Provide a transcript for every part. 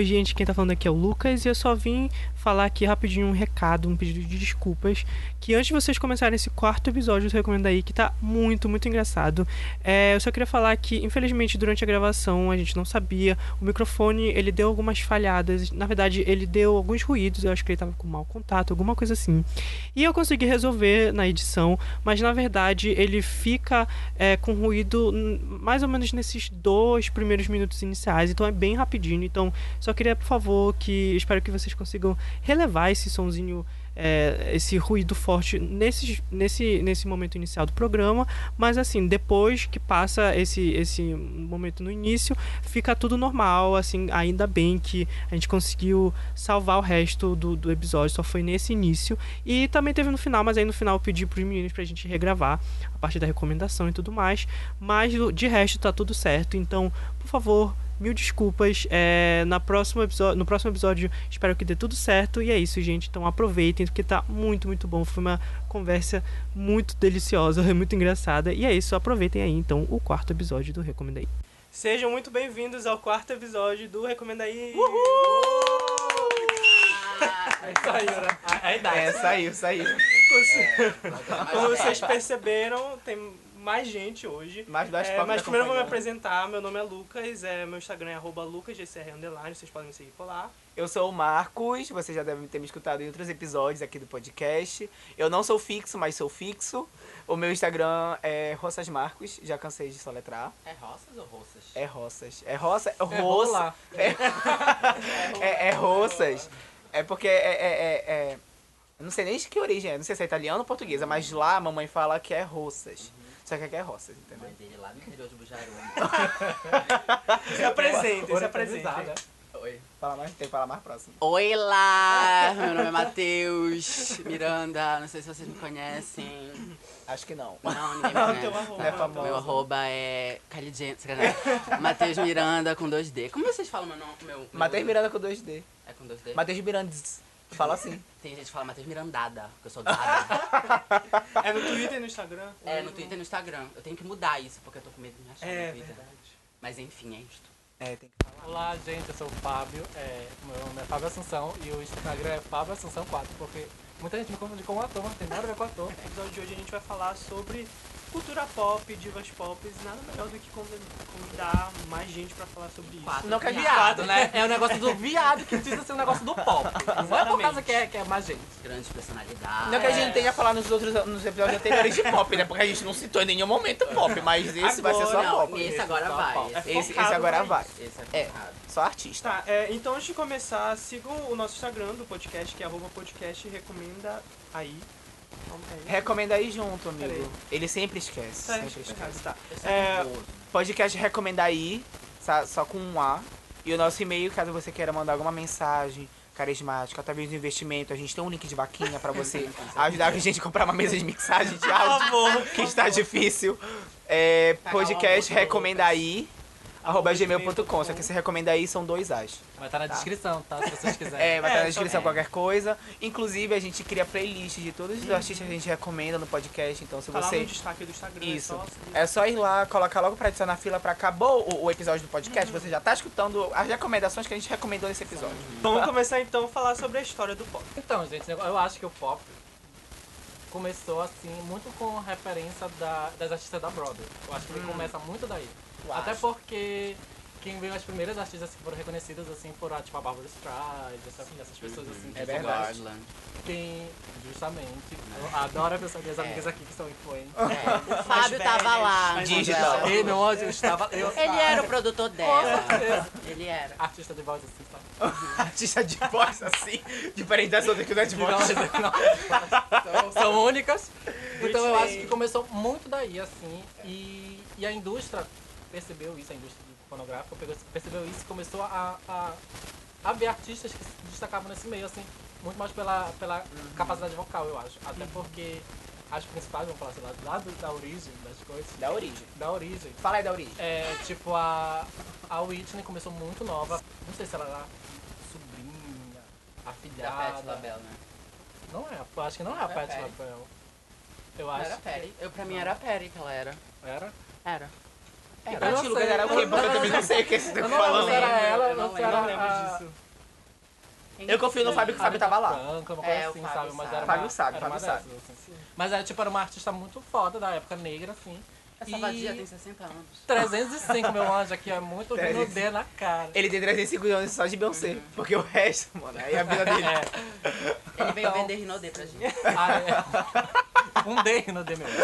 Oi, gente, quem tá falando aqui é o Lucas e eu só vim falar aqui rapidinho um recado, um pedido de desculpas. Que antes de vocês começarem esse quarto episódio do Recomendo aí, que tá muito, muito engraçado, é, eu só queria falar que, infelizmente, durante a gravação a gente não sabia. O microfone ele deu algumas falhadas, na verdade, ele deu alguns ruídos, eu acho que ele tava com mau contato, alguma coisa assim. E eu consegui resolver na edição, mas na verdade ele fica é, com ruído mais ou menos nesses dois primeiros minutos iniciais, então é bem rapidinho. Então, só queria, por favor, que espero que vocês consigam relevar esse sonzinho, é, esse ruído forte nesse, nesse, nesse momento inicial do programa, mas assim, depois que passa esse, esse momento no início, fica tudo normal, assim, ainda bem que a gente conseguiu salvar o resto do, do episódio, só foi nesse início, e também teve no final, mas aí no final eu pedi pros meninos pra gente regravar a parte da recomendação e tudo mais, mas de resto tá tudo certo, então, por favor, mil desculpas. É, na próxima episódio, no próximo episódio, espero que dê tudo certo. E é isso, gente. Então aproveitem, porque tá muito, muito bom. Foi uma conversa muito deliciosa, muito engraçada. E é isso, aproveitem aí, então, o quarto episódio do Recomenda aí. Sejam muito bem-vindos ao quarto episódio do Recomenda aí. Uhul! É, saiu, né? É, é, é, saiu, saiu. Como vocês perceberam, tem mais gente hoje. Mais duas é, Mas primeiro eu vou me apresentar. Meu nome é Lucas, é, meu Instagram é arroba lucasgcr underline, vocês podem me seguir por lá. Eu sou o Marcos, vocês já devem ter me escutado em outros episódios aqui do podcast. Eu não sou fixo, mas sou fixo. O meu Instagram é Roças Marcos, já cansei de soletrar. É Roças ou Roças? É Roças. É Roça, é Roça. É, é, é Roças. É porque é, é, é, é, não sei nem de que origem é, não sei se é italiano ou portuguesa, mas lá a mamãe fala que é Roças. Só que aqui é roças, entendeu? Mãe dele lá no interior de Bujaru. se apresente, se apresente. Né? Oi. Fala mais, tem que falar mais próximo. Oi lá, meu nome é Matheus Miranda, não sei se vocês me conhecem. Acho que não. Não, ninguém me conhece. Arroba. É famoso. Meu arroba é Calidente, Matheus Miranda com 2D. Como vocês falam meu nome? Meu, meu... Matheus Miranda com 2D. É com 2D? Matheus Miranda. Fala assim. Tem gente que fala Matheus Mirandada, porque eu sou dada. é no Twitter e no Instagram? É, no Twitter e no Instagram. Eu tenho que mudar isso, porque eu tô com medo de me achar é, no Twitter. Verdade. Mas enfim, é isto. É, tem que falar. Olá, gente, eu sou o Fábio. É, meu nome é Fábio Assunção e o Instagram é Fábio Assunção 4, porque muita gente me confunde com o ator, mas tem nada a ver com o ator. No episódio de hoje a gente vai falar sobre cultura pop, divas pop, nada melhor do que convidar mais gente pra falar sobre isso. Quatro. Não que é viado, né? É o negócio do viado que precisa ser um negócio do pop. Não é por causa que é, que é mais gente. Grandes personalidades. Não que a gente tenha falado nos outros nos episódios anteriores de pop, né? Porque a gente não citou em nenhum momento pop, mas esse agora, vai ser só não, pop. Esse agora vai. Esse, esse, esse agora vai. Esse é, é só artista. Tá, é, então antes de começar, sigam o nosso Instagram do podcast, que é arroba podcast recomenda aí. Recomenda aí junto, amigo. Ele sempre esquece. Tá, sempre esquece. Tá. É, podcast recomenda aí, só com um A. E o nosso e-mail, caso você queira mandar alguma mensagem carismática, talvez de investimento, a gente tem um link de vaquinha para você ajudar a gente a comprar uma mesa de mixagem de áudio, que está difícil. É, podcast recomenda aí arroba gmail.com. Só que se recomenda aí são dois As. Vai estar tá na tá. descrição, tá? Se vocês quiserem. É, vai estar tá na descrição é. qualquer coisa. Inclusive, a gente cria playlist de todos os artistas que a gente recomenda no podcast. Então, se tá você. no destaque do Instagram. É Isso. É só, é só ir lá, colocar logo pra adicionar na fila pra acabou o, o episódio do podcast. Uhum. Você já tá escutando as recomendações que a gente recomendou nesse episódio. Uhum. Vamos começar então a falar sobre a história do pop. Então, gente, eu acho que o pop começou assim, muito com referência da, das artistas da Broadway. Eu acho que ele hum. começa muito daí. Eu Até acho. porque quem veio as primeiras artistas que foram reconhecidas assim foram tipo a Barbara Streisand, essas, essas pessoas assim. É verdade. Quem, justamente. Eu adoro a pessoa, minhas é. amigas aqui que são influentes. É. O Fábio tava lá. Digital. E meu anjo estava. Eu, Ele era o produtor dela. Ele era. Artista de voz assim, sabe? Artista de voz assim. Diferente das outras que não é de voz. Não, não. São únicas. Então eu acho que começou muito daí, assim. E, e a indústria percebeu isso, a indústria fonográfica percebeu isso e começou a, a, a ver artistas que se destacavam nesse meio, assim, muito mais pela, pela capacidade vocal, eu acho. Até uhum. porque as principais, vamos falar, sei lá, lá do, da origem das coisas. Da origem. Da origem. Fala aí da origem. É, tipo, a, a Whitney começou muito nova. Não sei se ela era sobrinha, afilhada. Da Patti LaBelle, né? Não é, eu acho que não, é a Patti LaBelle. Eu acho. Não era Perry. Eu, pra mim era a Perry que ela era. Era? Era. É, sei, era o eu quê? não- Porque eu também não sei o que você tá não lembro falando. era ela, Eu não não se Eu era não lembro a- disso. Eu confio no Fábio, que o Fábio tava lá. Franca, uma É, coisa o assim, Fábio sabe? Mas sabe. era Fábio uma, sabe, era uma Fábio sabe. dessas, assim. Mas é, tipo, era uma artista muito foda da época negra, assim. Essa vadia tem 60 anos. 305, meu anjo, aqui é muito Treze- no D na cara. Ele tem 305 anos só de Beyoncé. Porque o resto, mano, aí a vida dele. É. Ele veio Então- vender Rinodê pra gente. Ah, é. Um D no D mesmo.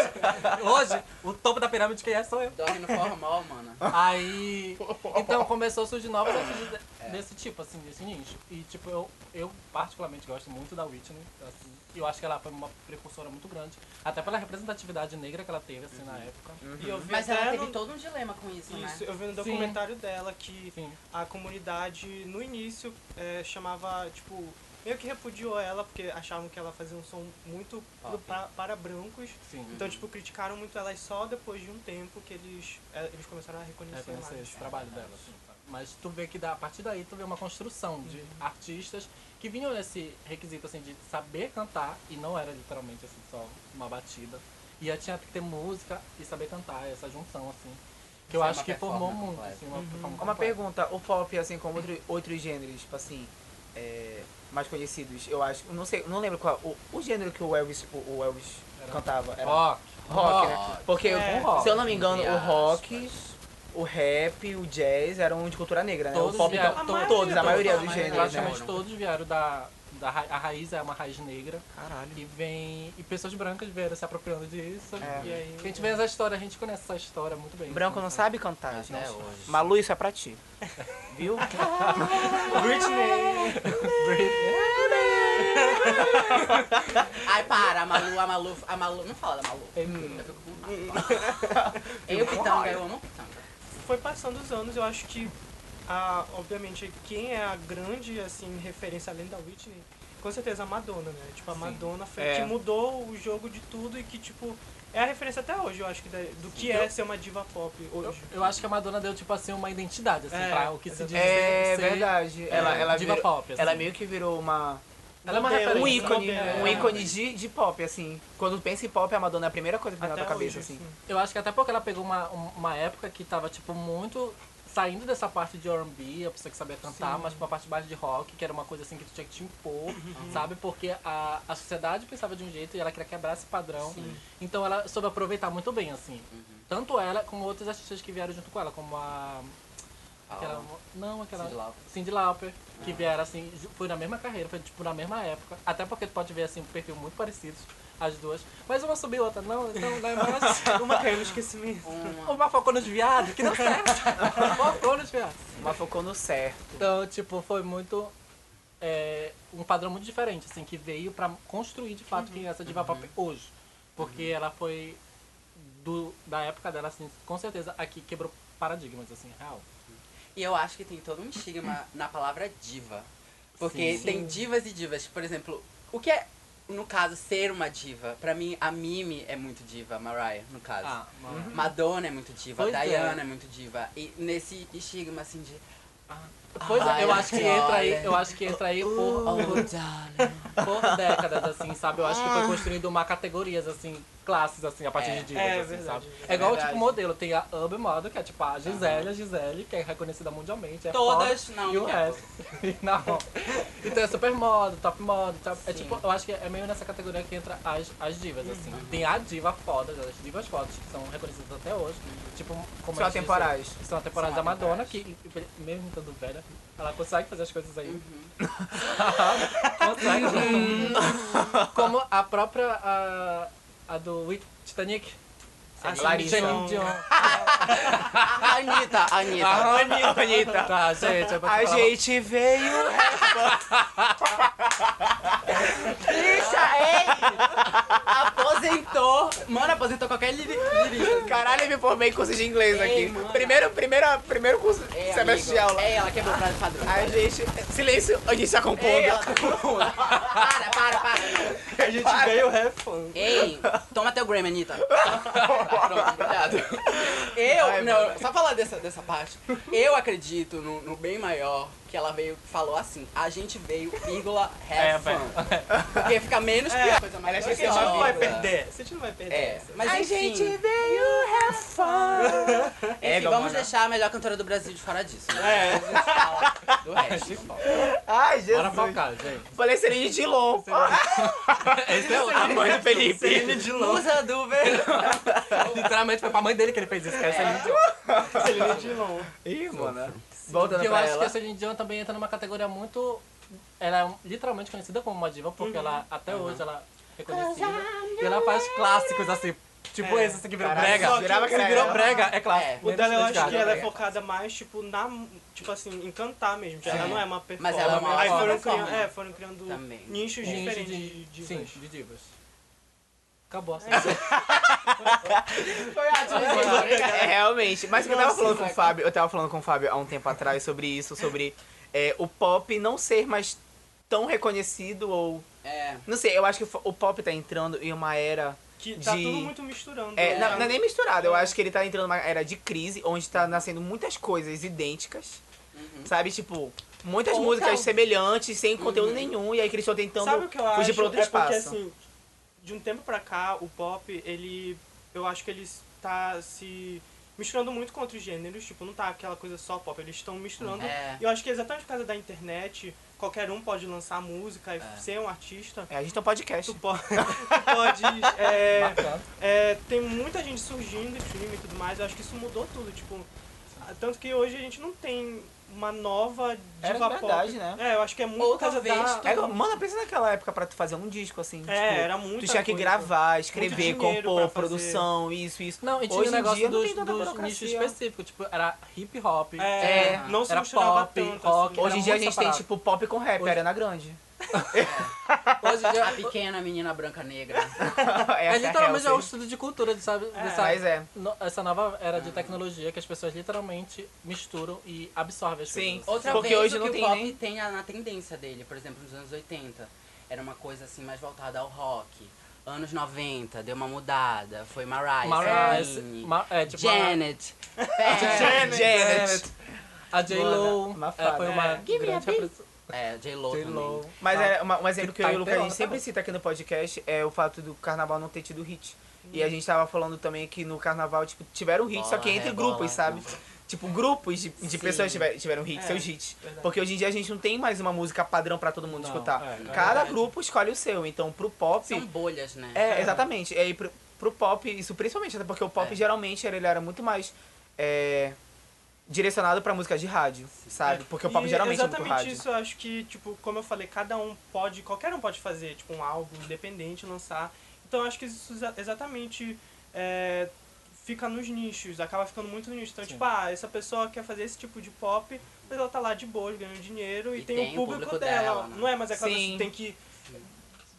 Hoje, o topo da pirâmide quem é sou eu. Dorme no formal, mano. Aí. Então começou a surgir novas artistas de- desse tipo, assim, desse nicho. E tipo, eu, eu particularmente gosto muito da Whitney, assim. E eu acho que ela foi uma precursora muito grande. Até pela representatividade negra que ela teve, assim, na época. E eu vi Mas ela teve no- todo um dilema com isso, né? Isso, eu vi no Sim. documentário dela que Sim. a comunidade no início é, chamava, tipo, meio que repudiou ela porque achavam que ela fazia um som muito Pop. pra- para brancos. Sim. Então, tipo, criticaram muito ela e só depois de um tempo que eles, é, eles começaram a reconhecer reconhecer mais. esse trabalho dela. assim? Mas tu vê que da, a partir daí tu vê uma construção de artistas que vinham nesse requisito assim de saber cantar e não era literalmente assim só uma batida. E tinha que ter música e saber cantar, essa junção assim. Que eu Ser acho uma que formou muito, assim, uma, Uhum. Uma pergunta, o pop, assim como outro, outros gêneros, tipo assim, é, mais conhecidos, eu acho, não sei, não lembro qual, o, o gênero que o Elvis, o, o Elvis Era- cantava, era Rock. rock, né? Porque, É, rock. se eu não me engano, o rock, o rap, o jazz eram de cultura negra, né? Todos o pop, vieram- então, todos, todos, a maioria todos, dos a gêneros, maioria. né? Praticamente todos vieram da, da ra- a raiz é uma raiz negra Caralho. e vem e pessoas brancas vieram se apropriando disso. É. E aí, A gente vê essa história, a gente conhece essa história muito bem. Branco assim, não sabe? cantar, gente. hoje. Malu, isso é pra ti. Viu? Britney. Ai, para, a Malu, a Malu, a Malu. Não fala da Malu. Eu fico com. Eu, Pitanga, eu amo Pitanga. foi passando os anos, eu acho que, a, obviamente, quem é a grande, assim, referência além da Whitney, com certeza a Madonna, né? Tipo, a Sim. Madonna foi É. que mudou o jogo de tudo e que, tipo, é a referência até hoje, eu acho, que da- do que é ser uma diva pop Eu, hoje. eu acho que a Madonna deu, tipo assim, uma identidade, assim, É, pra o que se diz É ser, verdade. Ela, é, ela, diva virou, pop, assim. ela meio que virou uma. Ela é uma referência. Um ícone, modelo, um é. ícone de, de pop, assim. Quando pensa em pop, a Madonna é a primeira coisa que vem na tua cabeça, hoje, assim. Eu acho que até porque ela pegou uma, um- uma época que tava, tipo, muito saindo dessa parte de R&B, a pessoa que sabia cantar, Sim. mas pra uma parte mais de rock, que era uma coisa assim que tu tinha que te impor, sabe? Porque a, a sociedade pensava de um jeito e ela queria quebrar esse padrão. Então ela soube aproveitar muito bem, assim. Tanto ela como outros artistas que vieram junto com ela, como a... Aquela, não, aquela... Cyndi Lauper. Cyndi Lauper, que vieram assim, foi na mesma carreira, foi tipo na mesma época. Até porque tu pode ver assim, um perfil muito parecidos, as duas. Mas uma subiu, outra não, então não é mais. Uma caiu no esquecimento. Uma... Uma focou nos viados, que deu certo. focou nos viados. Uma focou no certo. Então, tipo, foi muito. é, um padrão muito diferente, assim, que veio pra construir de fato quem é essa diva pop hoje. Porque ela foi. Do, da época dela, assim, com certeza aqui quebrou paradigmas, assim, real. E eu acho que tem todo um estigma na palavra diva. Porque Sim. tem divas e divas. Por exemplo, o que é, no caso, ser uma diva? Pra mim, a Mimi é muito diva, Mariah, no caso. Ah, Madonna é muito diva, Pois é. Diana é. muito diva. E nesse estigma, assim, de... Pois é, eu acho que entra aí, eu acho que entra aí por, Oh, por, décadas, assim, sabe? Eu acho que foi construindo uma categorias, assim, classes, assim, a partir É. de divas, É, assim, verdade. sabe? É É igual, verdade. tipo, modelo. Tem a Urban Model, que é, tipo, a Gisele, a Gisele, que é reconhecida mundialmente. É Todas, foda, não, E o não é resto. não. Então é super moda, top moda, top... É tipo, eu acho que é meio nessa categoria que entra as, as divas, assim. Tem a diva foda, as divas fodas, que são reconhecidas até hoje. Tipo, como São a atemporais. São atemporais da Madonna, que mesmo estando velha, ela consegue fazer as coisas aí. Uhum. consegue. Como a própria, a, a do Titanic. A Larissa. A Anitta, a Anitta. A Anitta. Anitta. Tá, gente, eu vou A falar- gente veio. Bicha, ei! Aposentou. Mano, aposentou qualquer li- lirista. Caralho, eu me formei em curso de inglês Ei, aqui. mano. Primeiro, primeiro, primeiro curso É, semestre de amigo. aula. É, ela quebrou o prazo padrão. A gente. Silêncio, a gente tá compondo. Ei, ela tá compondo. Para, para, para. A gente veio refã. Ei, toma teu Grammy, Anitta. Pronto, obrigado. Eu, Ai, não, mano. só falar dessa, dessa parte. Eu acredito no, no bem maior que ela veio, falou assim, a gente veio, vírgula, É, have fun. Porque fica menos pior, coisa mais ela Porque a gente esqueceu não vai perder. A gente não vai perder É, essa. mas a enfim. gente veio. Enfim, Égua, vamos mana. deixar a melhor cantora do Brasil de fora disso. Né? É. A gente fala do resto. Ai, Bora Jesus. focar, gente. Falei Celine Dilon. Esse é outro. A mãe do Felipe. Musa do verão. Literalmente foi pra mãe dele que ele fez isso, que é Celine Dion. Celine Dion. Ih, mano. Voltando Porque eu acho ela. que a Celine Dion também entra numa categoria muito... Ela é literalmente conhecida como uma diva, porque ela, até hoje, ela é reconhecida. E ela faz clássicos, assim, tipo É. esse, assim, que virou Caralho, brega. virava Se que virou ela. brega, é clássico. É. O dela eu acho que ela é focada mais, tipo, na. Tipo assim, em cantar mesmo. Já. Ela não é uma performance. Mas ela é uma Aí foram criando, é, foram criando Também. nichos Nicho diferentes de, de, divas. Sim, de divas. Acabou assim. Foi ótimo. É, realmente. Mas eu tava falando com o. Fábio, eu tava falando com o Fábio há um tempo atrás sobre isso, sobre é, o pop não ser mais tão reconhecido ou. É. Não sei, eu acho que o pop tá entrando em uma era. Que tá de- tudo muito misturando. É, né? não, não é nem misturado, eu acho que ele tá entrando numa era de crise, onde tá nascendo muitas coisas idênticas. Sabe, tipo, muitas Ou músicas não. semelhantes, sem conteúdo nenhum, e aí que eles estão tentando Sabe o que eu fugir acho? pra outro é espaço. porque, assim, de um tempo pra cá, o pop, ele... Eu acho que ele está se misturando muito com outros gêneros. Tipo, não tá aquela coisa só pop. Eles estão misturando. É. E eu acho que exatamente por causa da internet, qualquer um pode lançar música e É. ser um artista. É, a gente tem um podcast. Tu pode... tu pode é, é, tem muita gente surgindo, streaming e tudo mais. Eu acho que isso mudou tudo. Tipo, tanto que hoje a gente não tem uma nova É diva verdade, pop. né? É, eu acho que é muito Ou por causa talvez da... É, mano, pensa naquela época pra tu fazer um disco, assim. É, tipo, era muito Tu tinha que gravar, escrever, compor, produção, isso, isso. Não, e tinha Hoje em negócio tem dos, dos nichos específicos. Tipo, era hip hop. É, É, não se era pop, tanto. rock, assim. Hoje em era dia a gente tem, separado. tipo, pop com rap, Hoje- Ariana Grande. Hoje em dia, A pequena menina branca negra. é, é literalmente é o estudo de cultura, de, sabe? É, dessa, Mas é. no- essa nova era de tecnologia que as pessoas literalmente misturam e absorvem as Sim. coisas. Outra Porque vez hoje o não que tem o pop nem- tem a- na tendência dele, por exemplo, nos anos 80. Era uma coisa assim mais voltada ao rock. Anos 90, deu uma mudada. Foi Mariah, Mariah, Ma- é, tipo, Janet. Janet. Janet. A J-Lo Uma é, foi uma. Give grande representação. É, J-Lo J-Lo. também. Mas Tá. é uma- um exemplo que Tá eu e o Lucas a gente sempre cita aqui no podcast é o fato do carnaval não ter tido hit. E a gente tava falando também que no carnaval, tipo, tiveram hit, só que Bola, entre rebola, grupos, sabe? Tipo, grupos de, de pessoas tiveram, tiveram hit, É, seus hits. verdade. Porque hoje em dia a gente não tem mais uma música padrão pra todo mundo Não, escutar. é, é Cada verdade. grupo escolhe o seu. Então, pro pop. São bolhas, né? É, exatamente. E aí, pro, pro pop, isso principalmente, até porque o pop É. geralmente ele era muito mais é, direcionado pra música de rádio, sabe? Porque o pop E geralmente é muito exatamente rádio. isso, eu acho que, tipo, como eu falei, cada um pode, qualquer um pode fazer, tipo, um álbum independente, lançar. Então eu acho que isso exa- exatamente é, fica nos nichos, acaba ficando muito no nicho. Então, Sim. tipo, ah, essa pessoa quer fazer esse tipo de pop, mas ela tá lá de boa, ganhando dinheiro e, E tem, tem o o público, público dela. dela, né? Não é mais aquela pessoa que tem que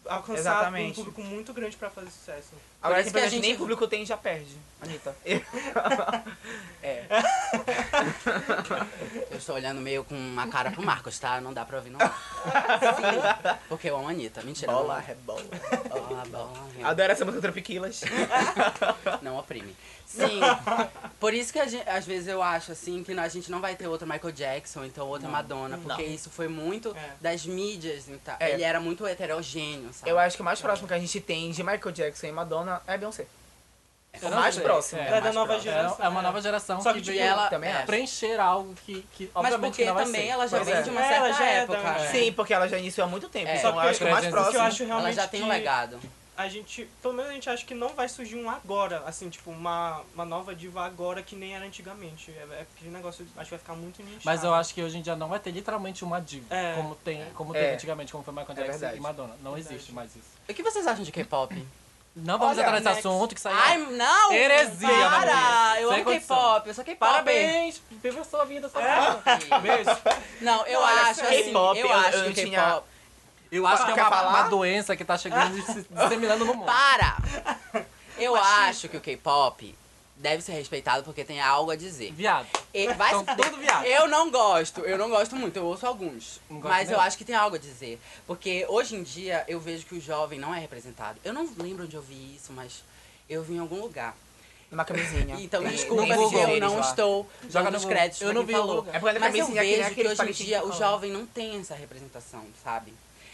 alcançar Exatamente. um público muito grande pra fazer sucesso. Agora, que que a gente nem público tem, já perde. Anitta. É. eu estou olhando meio com uma cara pro Marcos, tá? Não dá pra ouvir, não. Sim, porque eu amo a Anitta. Mentira. Bola, rebola. Bola, bola, Adoro essa música Tropiquilas. Não oprime. Sim. Por isso que a gente- às vezes eu acho assim que a gente não vai ter outra Michael Jackson, então outra Madonna, porque isso foi muito É. das mídias. Então, É. Ele era muito heterogêneo, sabe? Eu acho que o mais próximo que a gente tem de Michael Jackson e Madonna é Beyoncé. Eu o não mais sei, próximo. é. É da mais nova próximo. geração. É, é uma é. nova geração Só que, que, tipo, ela- é. preencher algo que, que Mas porque não vai também ser. ela já Pois vem é. de uma É, certa já é época. é. Sim, porque ela já iniciou há muito tempo. É. Então Só eu acho que o mais que- o que eu próximo. acho realmente Ela já tem um que legado. A gente, pelo menos a gente acha que não vai surgir um agora, assim, tipo, uma, uma nova diva agora que nem era antigamente. É, é aquele negócio, acho que vai ficar muito nichado. Mas eu acho que hoje em dia não vai ter literalmente uma diva, É. como, tem, como É. teve antigamente, como foi Michael É Jackson e Madonna. Não Verdade. existe mais isso. O que vocês acham de K-pop? Não vamos Olha, entrar nesse assunto que saiu. Ai, não! Heresia, Para! Eu Sem amo. K-pop, eu sou K-pop. Parabéns! Viva a sua vida, sua vida. Beijo. Não, eu Olha, acho assim, K-pop, eu eu- acho eu que tinha- K-pop... Eu acho que é uma, uma doença que tá chegando e se disseminando no mundo. Para! Eu acho que o K-pop deve ser respeitado porque tem algo a dizer. Viado. E vai São se fuder. tudo viado. Eu não gosto, eu não gosto muito, eu ouço alguns. Não gosto Mas eu mesmo? acho que tem algo a dizer. Porque hoje em dia eu vejo que o jovem não é representado. Eu não lembro onde eu vi isso, mas eu vi em algum lugar. Uma camisinha. Então, desculpa vídeo eu deles não lá. estou Joga dando no os Google. créditos Eu pra não quem vi o falou. lugar. É porque na Mas eu camisinha vejo que aquele hoje em dia que o fala. jovem não tem essa representação, sabe?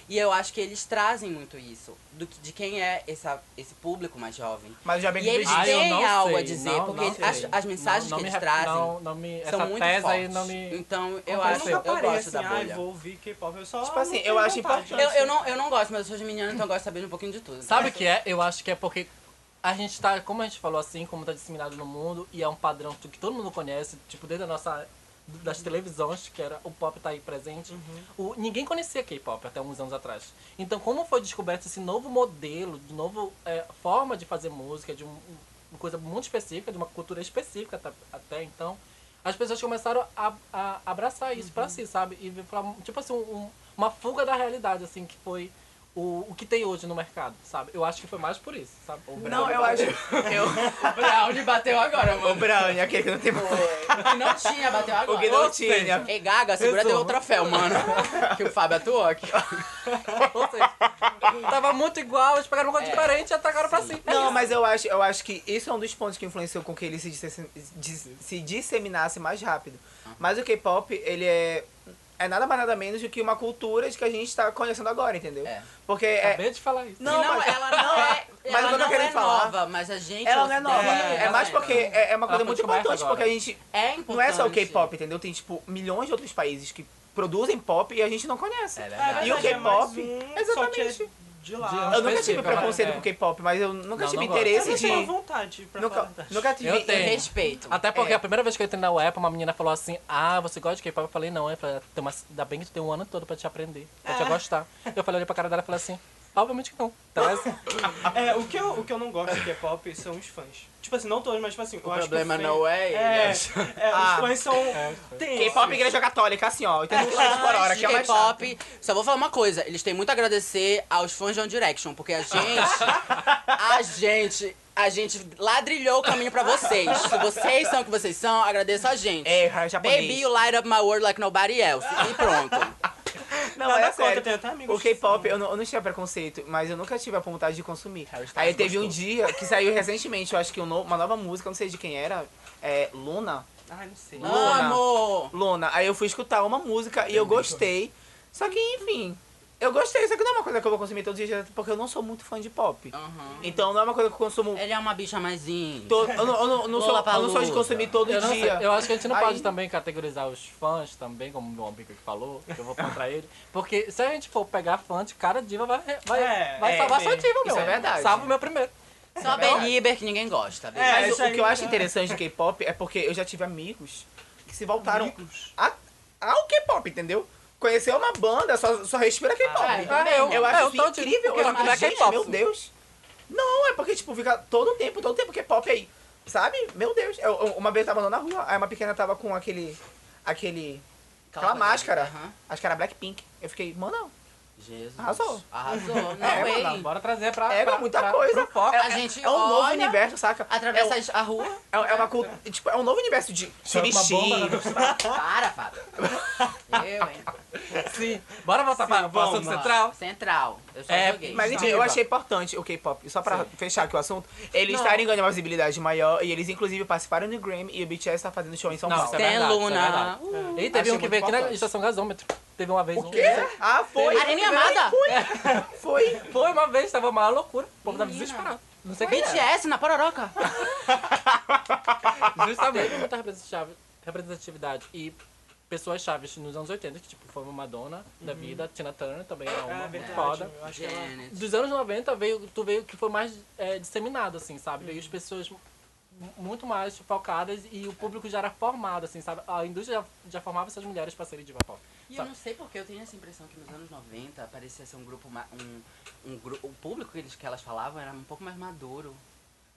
E eu acho que eles trazem muito isso. Do, que- de quem é essa, esse público mais jovem. Mas o Jovem E eles Ah, eu têm algo sei, a dizer, não- porque não eles- as, as mensagens Não- que eles me rep- trazem Não, não me, são essa muito tese fortes. aí não me... Então eu Eu acho, eu parei gosto assim, da bolha. vou ouvir K-pop. Eu só. Tipo assim, não eu acho importante. Eu, eu, não, eu não gosto, mas eu sou geminiana, então eu gosto de saber um pouquinho de tudo. Sabe o que é? Eu acho que é porque a gente tá, como a gente falou assim, como tá disseminado no mundo, e é um padrão que todo mundo conhece, tipo, desde a nossa. Das televisões, que era o pop tá aí presente. O, ninguém conhecia K-pop até uns anos atrás. Então, como foi descoberto esse novo modelo, de novo é, forma de fazer música, de um- uma coisa muito específica, de uma cultura específica até, até então, as pessoas começaram a, a abraçar isso pra si, sabe? E falar, tipo assim, um- uma fuga da realidade, assim, que foi o, o que tem hoje no mercado, sabe? Eu acho que foi mais por isso, sabe? Não, eu acho. Eu, O Brownie bateu agora, o mano. Brown, aquele que não tem. O que não tinha, bateu agora. O que não Ou tinha. seja, Ei, Gaga, segura teu Resumo. troféu, mano. que o Fábio atuou aqui. Ou seja, tava muito igual, eles pegaram uma coisa É. diferente e atacaram pra si. Não, mas eu acho, eu acho que isso é um dos pontos que influenciou com que ele se, disse- dis- se disseminasse mais rápido. Mas o K-pop, ele é, é nada mais nada menos do que uma cultura de que a gente tá conhecendo agora, entendeu? É. Porque é, Acabei de falar isso. Não, não, mas- ela não é, mas ela eu não querendo é falar. nova, mas a gente... ela não é nova. É, É, mais porque é, é uma coisa Ela muito importante, agora. porque a gente É importante. não é só o K-pop, entendeu? Tem tipo milhões de outros países que produzem pop e a gente não conhece. É É verdade. E o é mais K-pop, um, Só exatamente. É de lá. De- Eu nunca tive específico, preconceito é. com K-pop, mas eu nunca Não, tive não gosto. interesse Eu de. não tenho vontade, pra Nunca, nunca tive. Eu tenho. Respeito. Até porque É. a primeira vez que eu entrei na UEPA, uma menina falou assim, ah, você gosta de K-pop? Eu falei, não, eu falei, tem uma, ainda bem que tu tem um ano todo pra te aprender, pra te É. gostar. Eu falei, olhei pra cara dela e falei assim, obviamente que não. Então, é assim, É, o que, eu, o que eu não gosto de K-pop são os fãs. Tipo assim, não todos, mas tipo assim, eu O acho problema que o fã- não é É, eles. é, Ah. os fãs são. Tem K-pop esses. igreja católica, assim, ó. 80 km por hora, que é mais chato. K-pop, só vou falar uma coisa, eles têm muito a agradecer aos fãs de One Direction, porque a gente, a gente, a gente ladrilhou o caminho pra vocês. Se vocês são o que vocês são, agradeço a gente. É, japonês. Baby, you light up my world like nobody else. E pronto. Não, Nada é até amigos O K-pop, eu não, eu não tinha preconceito, mas eu nunca tive a vontade de consumir. Aí teve um gostou. dia que saiu recentemente, eu acho que um no- uma nova música, não sei de quem era, é Luna. Ai, não sei. Luna. Amo! Luna. Aí eu fui escutar uma música e eu gostei. Só que, enfim, eu gostei, só que não é uma coisa que eu vou consumir todos os dias, porque eu não sou muito fã de pop. Aham. Então não é uma coisa que eu consumo. Ele é uma bicha mais to- eu, não, eu não- não sou, eu não sou de consumir todo eu dia. eu acho que a gente não Aí- pode também categorizar os fãs também, como o meu amigo que falou, que eu vou contra ele, porque se a gente for pegar fã de cada diva, vai, vai, É, vai é, salvar é, sua diva, meu. isso é verdade. Salva o meu primeiro. Só a Belieber que ninguém gosta. É, Mas o, o que eu acho interessante de K-pop é porque eu já tive amigos que se voltaram Amigos. a- ao K-pop, entendeu? Conheceu uma banda, só, só respira K-pop. Ah, é, eu- eu acho eu isso tô incrível. porque Eu, não é gente, K-pop. meu Deus. Não, é porque, tipo, fica todo tempo, todo tempo K-pop aí. Sabe? Meu Deus. Eu, uma vez eu tava andando na rua, aí uma pequena tava com aquele. aquele. aquela coisa- máscara. Aham. Acho que era Blackpink. Eu fiquei, mano, Jesus. Arrasou. Arrasou. Não, É. Não, bora trazer pra, é pra, muita pra, coisa. pro foco. É, A gente é um novo olha, universo, saca? Atravessa é, a rua. é, é uma cultura. Tipo, é um novo universo de se vestir. Para, Fábio. Eu, hein? Sim. Bora voltar Sim, pra, pra vamos assunto central? Central. Eu só É, joguei. Mas enfim, eu achei importante o K-pop. Só pra fechar aqui o assunto, eles estarem ganhando uma visibilidade maior e eles inclusive participaram do Grammy e o BTS tá fazendo show em São Não, Paulo. isso é Tem verdade, Luna. isso é. Uh. E teve um que veio aqui na estação gasômetro. Teve uma vez O um. quê? Ah, foi. Marina Yamada. Foi. Foi uma vez, tava uma loucura. O povo tava desesperado. Não sei o. BTS na Pororoca. Justamente muita representatividade- representatividade. E pessoas chaves nos anos 80, que tipo, foi uma Madonna da vida, Tina Turner também era uma É muito verdade. foda. Eu acho que ela... Dos anos 90 veio, tu veio que foi mais é, disseminado, assim, sabe? Uhum. Veio as pessoas m- muito mais focadas e o público já era formado, assim, sabe? A indústria já, já formava essas mulheres pra serem diva pop. E eu não sei porque eu tenho essa impressão que nos anos 90 parecia ser um grupo ma- um, um grupo, o público que, eles, que elas falavam era um pouco mais maduro.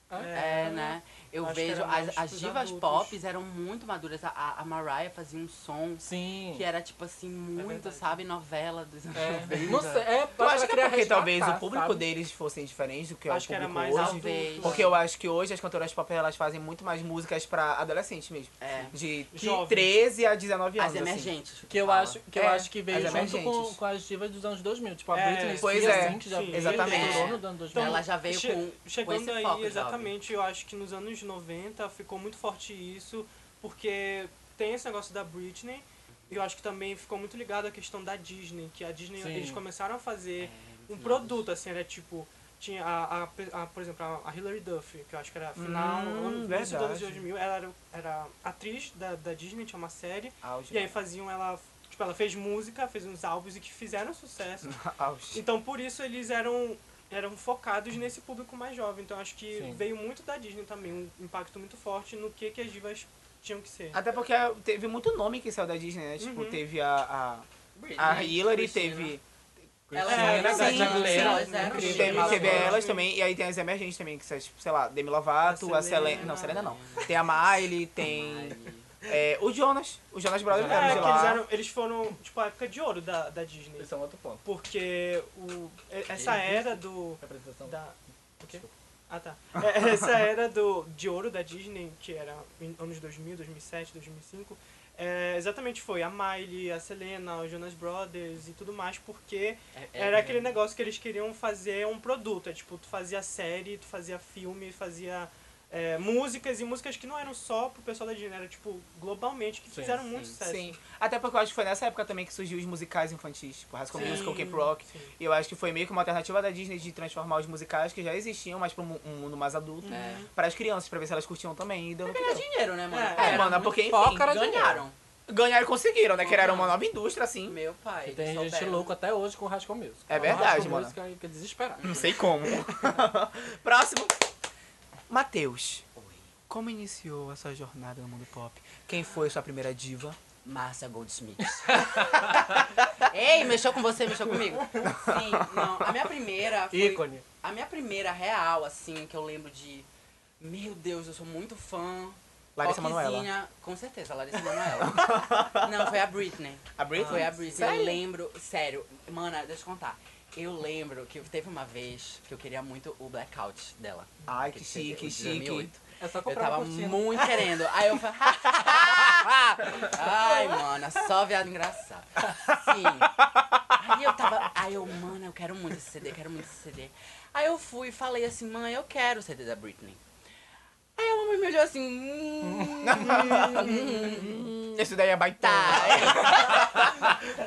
É, né? Eu Acho que vejo era as, as divas adultos. pop eram muito maduras. A, a Mariah fazia um som Sim. que era tipo assim muito, verdade. sabe, novela dos anos É, 90. não sei, é, Tu acha que é porque talvez o público sabe? deles fossem diferentes do que é Acho o que era público mais hoje? adulto. Talvez. Porque eu acho que hoje as cantoras pop elas fazem muito mais músicas pra adolescentes mesmo. É. De Jovens. 13 a 19 anos. As assim. emergentes. Que eu acho que, eu É, acho que veio as junto com, com as divas dos anos 2000. Tipo, a É, Britney pois Spears, é. assim, que já exatamente. no ano 2000. Ela já veio Che- com, com Chegando esse aí, foco jovem. Exatamente, eu acho que nos anos 90 ficou muito forte isso, porque tem esse negócio da Britney, eu acho que também ficou muito ligado à questão da Disney, que a Disney, Sim. eles começaram a fazer É, um produto, assim, era tipo... Tinha a, a, a- por exemplo, a- Hilary Duff, que eu acho que era final, Hum, ano, dos anos verdade. 2000, ela era, era atriz da, da Disney, tinha uma série, Auge. e aí faziam ela... Tipo, ela fez música, fez uns álbuns e que fizeram sucesso. Então, por isso, eles eram, eram focados nesse público mais jovem. Então, acho que Sim. veio muito da Disney também, um impacto muito forte no que, que as divas tinham que ser. Até porque teve muito nome que saiu da Disney, né? Tipo, Uhum. teve a, a, a Hillary, Christina. teve. Ela É, era sim, elas eram Incrível. Teve, elas também, e aí tem as emergentes também, que são, tipo, sei lá, Demi Lovato, A a Selena. Selena. Não, Selena não. Tem a Miley, tem. Miley. É, o Jonas. O Jonas Brothers É, eram de eles, eram, eles foram, tipo, a época de ouro da, da Disney. Esse é um outro ponto. Porque o, essa era do... Representação. Da, o quê? Ah, tá. É, Essa era do, de ouro da Disney, que era em anos 2000, 2007, 2005, é, exatamente foi a Miley, a Selena, os Jonas Brothers e tudo mais, porque É- é- era aquele negócio que eles queriam fazer um produto. É tipo, tu fazia série, tu fazia filme, fazia é, músicas, e músicas que não eram só pro pessoal da Disney, era tipo, globalmente, que Sim, fizeram sim, muito sucesso. Sim. Até porque eu acho que foi nessa época também que surgiu os musicais infantis, tipo High School Sim, Musical, Camp Rock. sim. E eu acho que foi meio que uma alternativa da Disney de transformar os musicais que já existiam, mas pra um, um mundo mais adulto, É. para as crianças, pra ver se elas curtiam também. E deu Ganhar dinheiro, né, mano? É, Era mano, muito porque, enfim, dinheiro. ganharam. Ganharam e conseguiram, né? Que era uma nova indústria, assim. Meu pai. E tem gente louca até hoje com o Music. É verdade, mano. Music fica desesperado. Não sei como. Próximo. Matheus. Como iniciou a sua jornada no mundo pop? Quem foi sua primeira diva? Márcia Goldsmith. Ei, mexeu com você, mexeu comigo? Sim, não. A minha primeira foi... Ícone. A minha primeira real, assim, que eu lembro de... Meu Deus, eu sou muito fã. Larissa Manoela. Rockzinha- Com certeza, Larissa Manoela. Não, foi a Britney. A Britney? Foi a Britney. Sério? Eu lembro... Sério, mana, deixa eu contar. Eu lembro que teve uma vez que eu queria muito o blackout dela. Ai, que CD, chique, chique. 2008. É só Eu tava muito querendo. Aí eu falei. Ai, mano, só viado engraçado. Sim. Aí eu tava. Aí eu, mano, eu quero muito esse CD, quero muito esse CD. Aí eu fui e falei assim, mãe, eu quero o CD da Britney. Aí a mamãe me olhou assim. Hum, Hum, esse daí é baitona.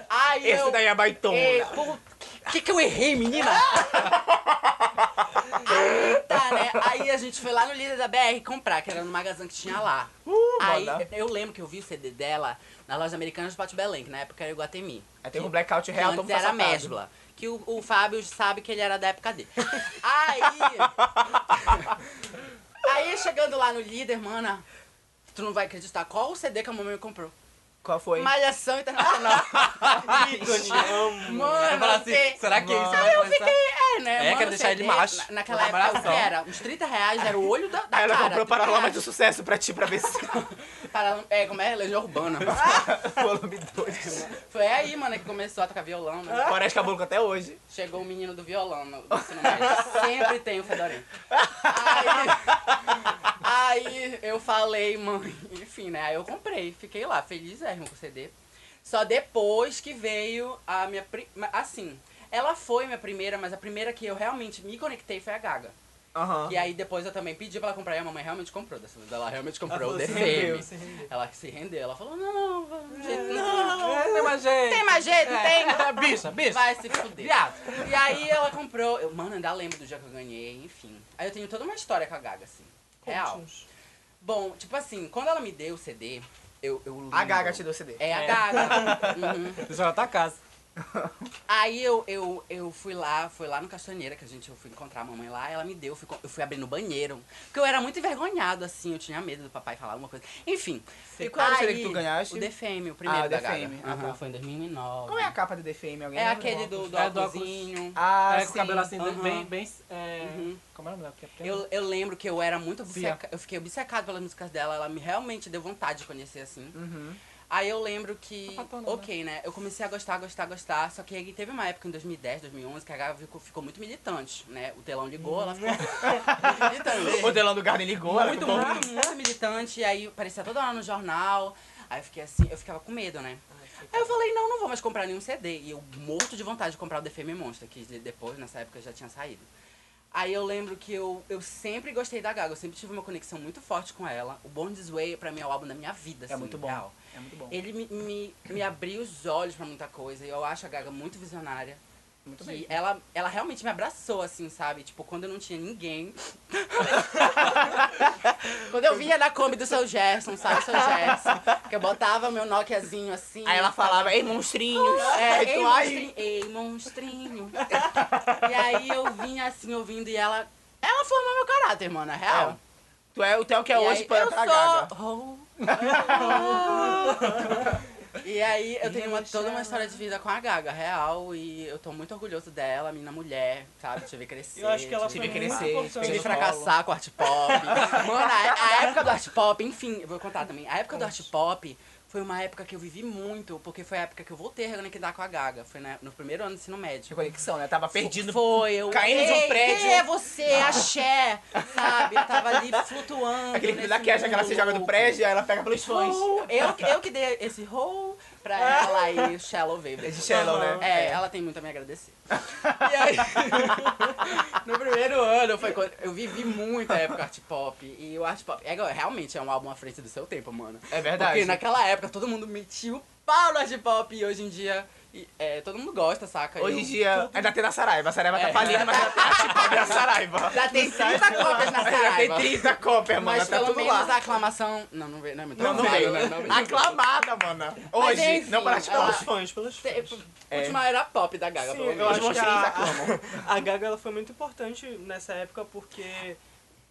Aí Esse eu. daí é baitona. Ei, pô, que que eu errei, menina? Aí tá, né? Aí a gente foi lá no líder da BR comprar, que era no magazine que tinha lá. Aí manda. eu lembro que eu vi o CD dela na loja americana de Pátio Belém, que na época era Iguatemi. Aí teve um blackout Que real, antes todo era passado. Mesbla. Que o, o Fábio sabe que ele era da época dele. Aí. aí chegando lá no líder, mana, tu não vai acreditar qual o CD que a mamãe me comprou. Qual foi? Malhação Internacional. Ícone, amo. Mano, assim, porque- será que é isso? Aí eu fiquei, é, né? É, mano, quero deixar ele macho. na- Naquela época, o que abração. era? Uns 30 reais era o olho da, da Aí ela cara. comprou 30 Paralamas reais. de sucesso pra ti, pra ver se... Para, é, como é? Legião Urbana. Volume 2. Foi aí, mano, que começou a tocar violão, né? Floresta Caboclo até hoje. Chegou o menino do violão no no ensino médio. Sempre tem o Fedorinho. Aí, aí eu falei, mãe, enfim, né? Aí eu comprei, fiquei lá, feliz com o CD. Só depois que veio a minha. Assim, ela foi minha primeira, mas a primeira que eu realmente me conectei foi a Gaga. Aham. E aí depois eu também pedi pra ela comprar e a mamãe realmente comprou. Dessa vez ela realmente comprou o Ela DFM. se rendeu, se rendeu. Ela se rendeu. Ela falou, não, não, Não, não. tem mais jeito. Tem mais jeito? Tem. É, bicha, bicha. Vai se fuder. Viado. E aí ela comprou. Eu, mano, ainda lembro do dia que eu ganhei, enfim. Aí eu tenho toda uma história com a Gaga, assim. Real. Bom, tipo assim, quando ela me deu o CD, eu, eu. A Gaga te deu CD. É a É. Gaga. Uhum. Deixa ela tá casa. Aí eu, eu, eu fui lá, fui lá no Castanheira, que a gente, eu fui encontrar a mamãe lá, ela me deu, eu fui, eu fui abrir no banheiro. Porque eu era muito envergonhado, assim, eu tinha medo do papai falar alguma coisa. Enfim. E qual era o CD que tu ganhaste? O DFM, o primeiro Ah, da DFM. Gaga. Ah. Foi em 2009. Qual é a capa do DFM? Alguém É aquele do, do É, do óculosinho. Ah, é, com o sim. cabelo assim, Aham. bem, bem, é... Uhum. Como é o nome? Eu, eu lembro que eu era muito obcecada. Eu fiquei obcecada pelas músicas dela. Ela me realmente deu vontade de conhecer assim. Uhum. Aí eu lembro que. Ok, né? Eu comecei a gostar, gostar, gostar. Só que aí teve uma época em 2010, 2011 que a Gaga ficou, ficou muito militante, né? O telão ligou, ela ficou muito militante. O Delano do Garden ligou. ela Muito, ficou- muito, muito militante. E aí aparecia toda hora no jornal. Aí eu fiquei assim, eu ficava com medo, né? Aí eu falei, não, não vou mais comprar nenhum CD. E eu morto de vontade de comprar o The Fame Monster, que depois, nessa época, já tinha saído. Aí eu lembro que eu, eu sempre gostei da Gaga, eu sempre tive uma conexão muito forte com ela. O Born This Way, pra mim, é o álbum da minha vida, É assim, muito bom. real. É muito bom. Ele me, me, me abriu os olhos pra muita coisa, e eu acho a Gaga muito visionária. Muito que bem. ela, ela realmente me abraçou, assim, sabe? Tipo, quando eu não tinha ninguém. quando eu vinha na Kombi do seu Gerson, sabe, seu Gerson? Que eu botava meu Nokiazinho assim. Aí ela falava, ei, monstrinhos. É, ei, monstrinho, ei, monstrinho. e aí eu vinha assim, ouvindo, e ela. Ela formou meu caráter, mano, é real. Tu é, tu é o que é E hoje aí, pra, eu pra sou... E aí eu tenho uma, toda uma história de vida com a Gaga, real, e eu tô muito orgulhoso dela, menina mulher, sabe? Tive crescer. Eu acho que ela tive foi muito crescer, importante. Tive fracassar com art pop. Mano, a, a época do art pop, enfim, vou contar também. A época do art pop foi uma época que eu vivi muito, porque foi a época que eu voltei a reconectar com a Gaga. Foi né, no primeiro ano do ensino médio. De conexão, né? Tava perdido. Foi, eu. caindo de um prédio. Quem é você? Axé, sabe? Eu tava ali flutuando. Aquele da nesse Kesha que ela se joga do prédio, aí ela pega pelos fãs. Eu, eu que dei esse roll pra ela e Shallow veio. É de Shallow, né? É, ela tem muito a me agradecer. E aí, no primeiro ano, foi quando eu vivi muito a época art pop. E o art pop é, realmente é um álbum à frente do seu tempo, mano. É verdade. Porque naquela época todo mundo metia o pau no art pop e hoje em dia e, é, todo mundo gosta, saca? Hoje Eu- em dia, ainda tem na Saraiva. A Saraiva tá É. falindo, mas ainda tem a tipo da Saraiva. Já tem 30 cópias na Ainda tem Saraiva. 30 cópias, mano. Mas tá pelo tudo menos lá. a aclamação. Não, não veio. Não, é muito Não, não veio. né? Não, não, Aclamada, mano. Hoje, enfim, não para. Pelos fãs, pelos fãs. Te- Última era pop da Gaga, Sim, pelo eu menos. acho que a, aclamam. a Gaga ela foi muito importante nessa época porque...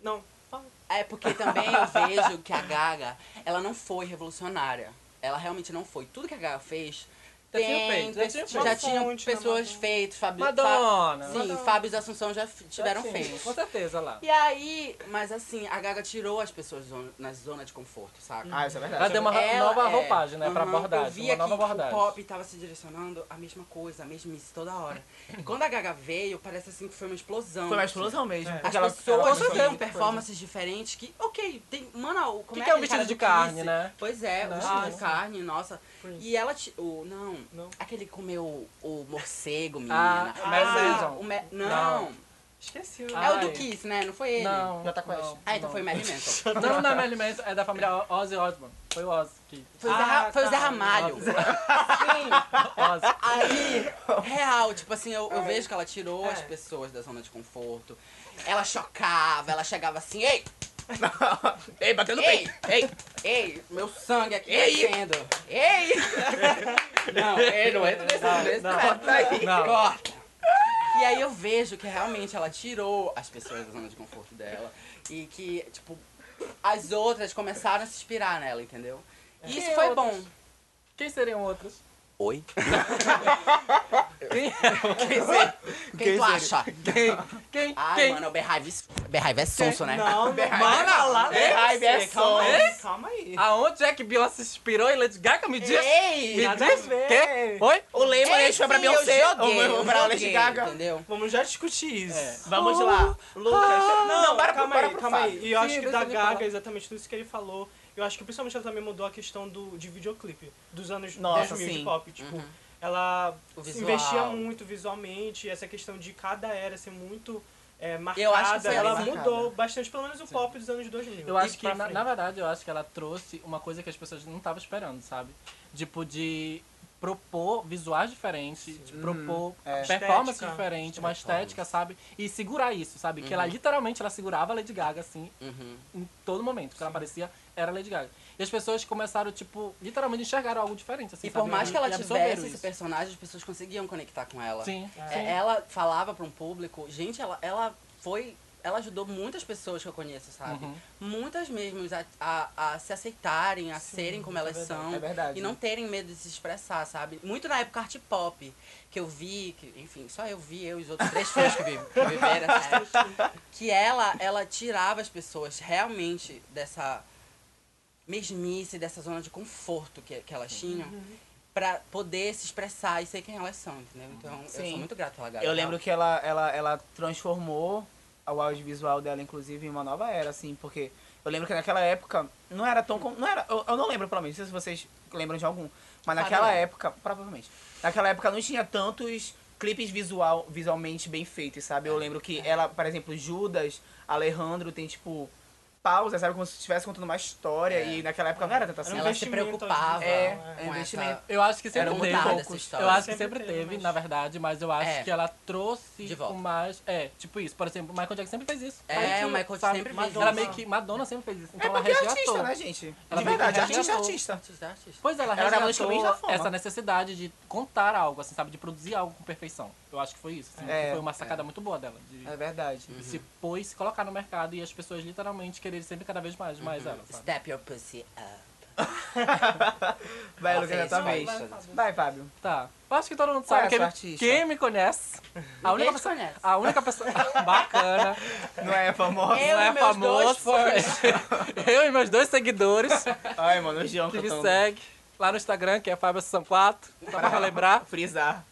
Não, fala. É porque também eu vejo que a Gaga, ela não foi revolucionária. Ela realmente não foi. Tudo que a Gaga fez. Já tinha tem, feito, já pe- tinha já, feito. tinham Fonte, né, pessoas Madonna. feitas, Fábio, Madonna. Fa- sim, Madonna. Fábio e Assunção já tiveram Sim, feitos. Com certeza lá. E aí, mas assim, a Gaga tirou as pessoas zona- na zona de conforto, saca? Ah, isso é verdade. Ela deu uma Ela- nova é, roupagem, né? Pra aham, abordagem. Eu via uma nova que abordagem. o pop tava se direcionando a mesma coisa, a mesmice toda hora. E quando a Gaga veio, parece assim que foi uma explosão. Foi uma explosão mesmo. É. As ela- pessoas tinham certeza. performances diferentes que, ok, tem. Mano, como Que é que é o aquele vestido de carne, né? Pois é, o Né? vestido Ah, de sim. carne, nossa. Prince. E ela. ti- O, não, Não. aquele que comeu o morcego, Ah, menina. Mad Manson. o me- não. Não. Esqueci. É Ah, o do Ai. Kiss, né? Não foi ele? Não. Já tá com não. Ah, então não. foi Mad Manson. Não, não é Marilyn Manson, é da família Ozzy Osbourne. Foi o Ozzy que... Foi, o Zé, Ah, foi o Zé tá. Ramalho. Ozzy. Sim. Ozzy. Aí, real, tipo assim, eu, eu vejo que ela tirou É. as pessoas da zona de conforto. Ela chocava, ela chegava assim, ei, Ei, bateu no Ei! peito. Ei, ei, meu sangue aqui Ei! descendo. Ei! Não, ei, não entra nesse, nesse não. crédito. Corta aí. Não. Corta. E aí eu vejo que realmente ela tirou as pessoas da zona de conforto dela. E que, tipo, as outras começaram a se inspirar nela, entendeu? E isso foi outras? bom. Quem seriam outros? Oi? Quem? Quem, sei? Quem, tu acha? Quem? Quem? Ai, Quem? mano, o Behive, Behive é sonso, né? Não, não vai Mana, é raiva, é desse, calma som. aí, calma aí. Aonde é que Beyoncé se inspirou em Lady Gaga? Me diz. Ei! Me nada diz. Quê? Oi? O Lehman Ei, foi pra sim, eu Beyoncé, joguei, ou eu pra Lady Gaga. Entendeu? Vamos já discutir isso. É. Vamos lá. Lucas. Não, para calma para aí, pro calma aí. E eu acho que da Gaga, falar. exatamente tudo isso que ele falou, eu acho que principalmente ela também mudou a questão do, de videoclipe dos anos Nossa, 2000 de sim. pop. Tipo, Uhum. ela investia muito visualmente, essa questão de cada era ser muito é, marcada. Eu acho que ela bem mudou marcada. bastante, pelo menos o pop dos anos 2000. Eu acho que, na, na verdade, eu acho que ela trouxe uma coisa que as pessoas não estavam esperando, sabe? Tipo, de propor visuais diferentes, de propor é. performance Estética. diferente, uma estética, sabe? E segurar isso, sabe? Que ela Uhum. literalmente ela segurava a Lady Gaga, assim, Uhum. em todo momento. Que ela aparecia, era Lady Gaga. E as pessoas começaram, tipo, literalmente enxergaram algo diferente, assim, E por sabe? mais que ela tivesse esse isso. personagem, as pessoas conseguiam conectar com ela. Sim, É, sim. Ela falava pra um público, gente, ela, ela foi. Ela ajudou muitas pessoas que eu conheço, sabe? Uhum. Muitas mesmo a, a, a se aceitarem, a serem como elas são. É verdade. E não terem medo de se expressar, sabe? Muito na época art pop, que eu vi, que, enfim, só eu vi, eu e os outros três filhos que, vi, que viveram essa época, que ela, ela tirava as pessoas realmente dessa mesmice, dessa zona de conforto que, que elas tinham, pra poder se expressar e ser quem elas são, entendeu? Então, eu Sim. sou muito grata pela Gaga. Eu lembro que ela, ela, ela transformou o audiovisual dela, inclusive, em uma nova era, assim, porque eu lembro que naquela época não era tão. com- Não era, eu, eu não lembro, pelo menos, não sei se vocês lembram de algum, mas naquela Fábio. época, provavelmente, naquela época não tinha tantos clipes visual, visualmente bem feitos, sabe? Eu lembro que ela, por exemplo, Judas, Alejandro tem, tipo, pausa, sabe? Como se estivesse contando uma história. É. E naquela época não era tanto assim. Ela se preocupava é, com é um investimento. essa... Eu acho que sempre Era teve. Eu acho que Sempre sempre teve, teve, mas- na verdade, mas eu acho É. que ela trouxe De volta. com mais. É, tipo isso. Por exemplo, o Michael Jackson sempre fez isso. É, Aí, o Michael sabe, sempre fez Ela meio que. Madonna sempre fez isso. É Então ela porque é resgatou. artista, né, gente? Ela De verdade, artista é artista. Pois é, ela resgatou essa necessidade de contar algo, assim, sabe? De produzir algo com perfeição. Eu acho que foi isso. assim, É, foi uma sacada muito boa dela. De É verdade. se pôs, se colocar no mercado e as pessoas literalmente sempre cada vez mais, mais ela, sabe? Step your pussy up. Vai, Lucas, é tua vai, vez. vai, Fábio. Tá. Eu acho que todo mundo Qual sabe. é quem, me, artista? quem me conhece. A única pessoa. conhece? A única pessoa. Bacana. Não é famosa? Eu não é famoso. eu e meus dois seguidores Ai, mano, o João que me cantando. segue lá no Instagram, que é Fábio São 4. Só pra relembrar. Frisar.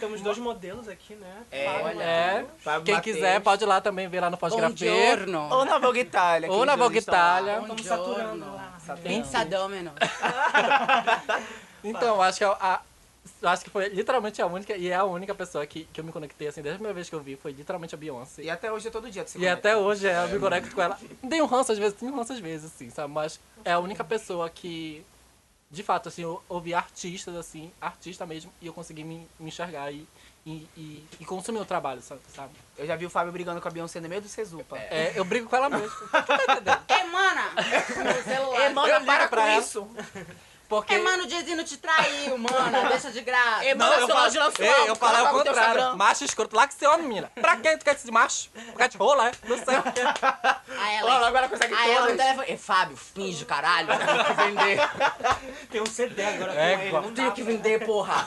Temos dois modelos aqui, né? É, Fábio olha. É. Fábio Quem Mateus. quiser pode ir lá também ver lá no Graver. Buongiorno. Ou na Vogue Itália. Ou na Vogue. Itália. Estamos saturando lá. Saturando. Pensadômeno. Então, acho que a, a- eu acho que foi literalmente a única, e é a única pessoa que, que eu me conectei, assim, desde a primeira vez que eu vi, foi literalmente a Beyoncé. E até hoje é todo dia que você E conecta. até hoje é, eu me conecto com ela. Tem um ranço às vezes, tem um ranço às vezes, assim, sabe? Mas é a única pessoa que, de fato, assim, eu ouvi artistas, assim, artista mesmo, e eu consegui me, me enxergar e, e, e, e consumir o trabalho, sabe? Eu já vi o Fábio brigando com a Beyoncé no meio do Cezupa. É, eu brigo com ela mesmo. Ei, mana! Meu celular. Ei, mano, Eu ligo para pra com ela. isso. Porque. Ei, mano, o Diezinho te traiu, mana. Deixa de graça. Não, mano, eu seu falo, áudio lançou Ei, eu falei teu contrário. Macho escroto, lá que você é uma menina. Pra que tu quer esse macho? Porque te rola, é? Não sei o quê. Aí Olha, ela... agora consegue Aí ela no telefone... Fábio, finge, caralho. Eu tenho que vender. Tem um CD agora É, com ele. Não Eu tenho que vender, porra.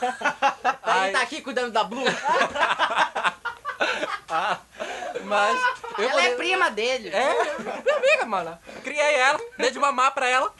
Ai. Aí tá aqui cuidando da Blue. Mas. Eu Ela é prima dele. É, minha amiga, mano. Criei ela, dei de mamar pra ela.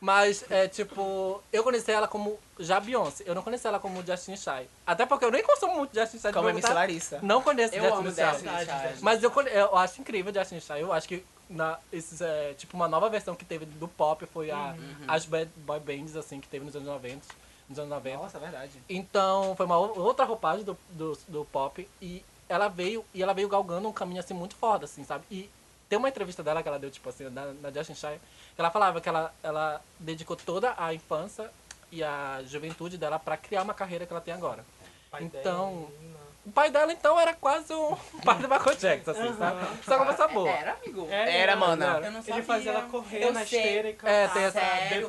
Mas, é tipo, eu conheci ela como já Beyoncé. Eu não conheci ela como Justin Shy. Até porque eu nem consumo muito Justin Shy. de Como. MC Larissa. Não conheço Eu Justin. Justin Shy. Mas eu, eu acho incrível Justin Shy. Eu acho que na, esses, é, tipo, uma nova versão que teve do pop foi a, as bad boy bands, assim, que teve nos anos 90. Nos anos 90. Nossa, é verdade. Então, foi uma outra roupagem do, do, do pop e ela veio e ela veio galgando um caminho assim muito foda, assim, sabe? E tem uma entrevista dela que ela deu, tipo assim, na, na Justin Shire, que ela falava que ela, ela dedicou toda a infância e a juventude dela pra criar uma carreira que ela tem agora. Pai Então, dela, menina. O pai dela, então, era quase um pai do Michael Jackson, assim, sabe? Só conversa boa. Era, amigo. É, Era, era, mano. Eu não sabia. Ele fazia ela correr Eu na sei. esteira e cantar. É, tem essa-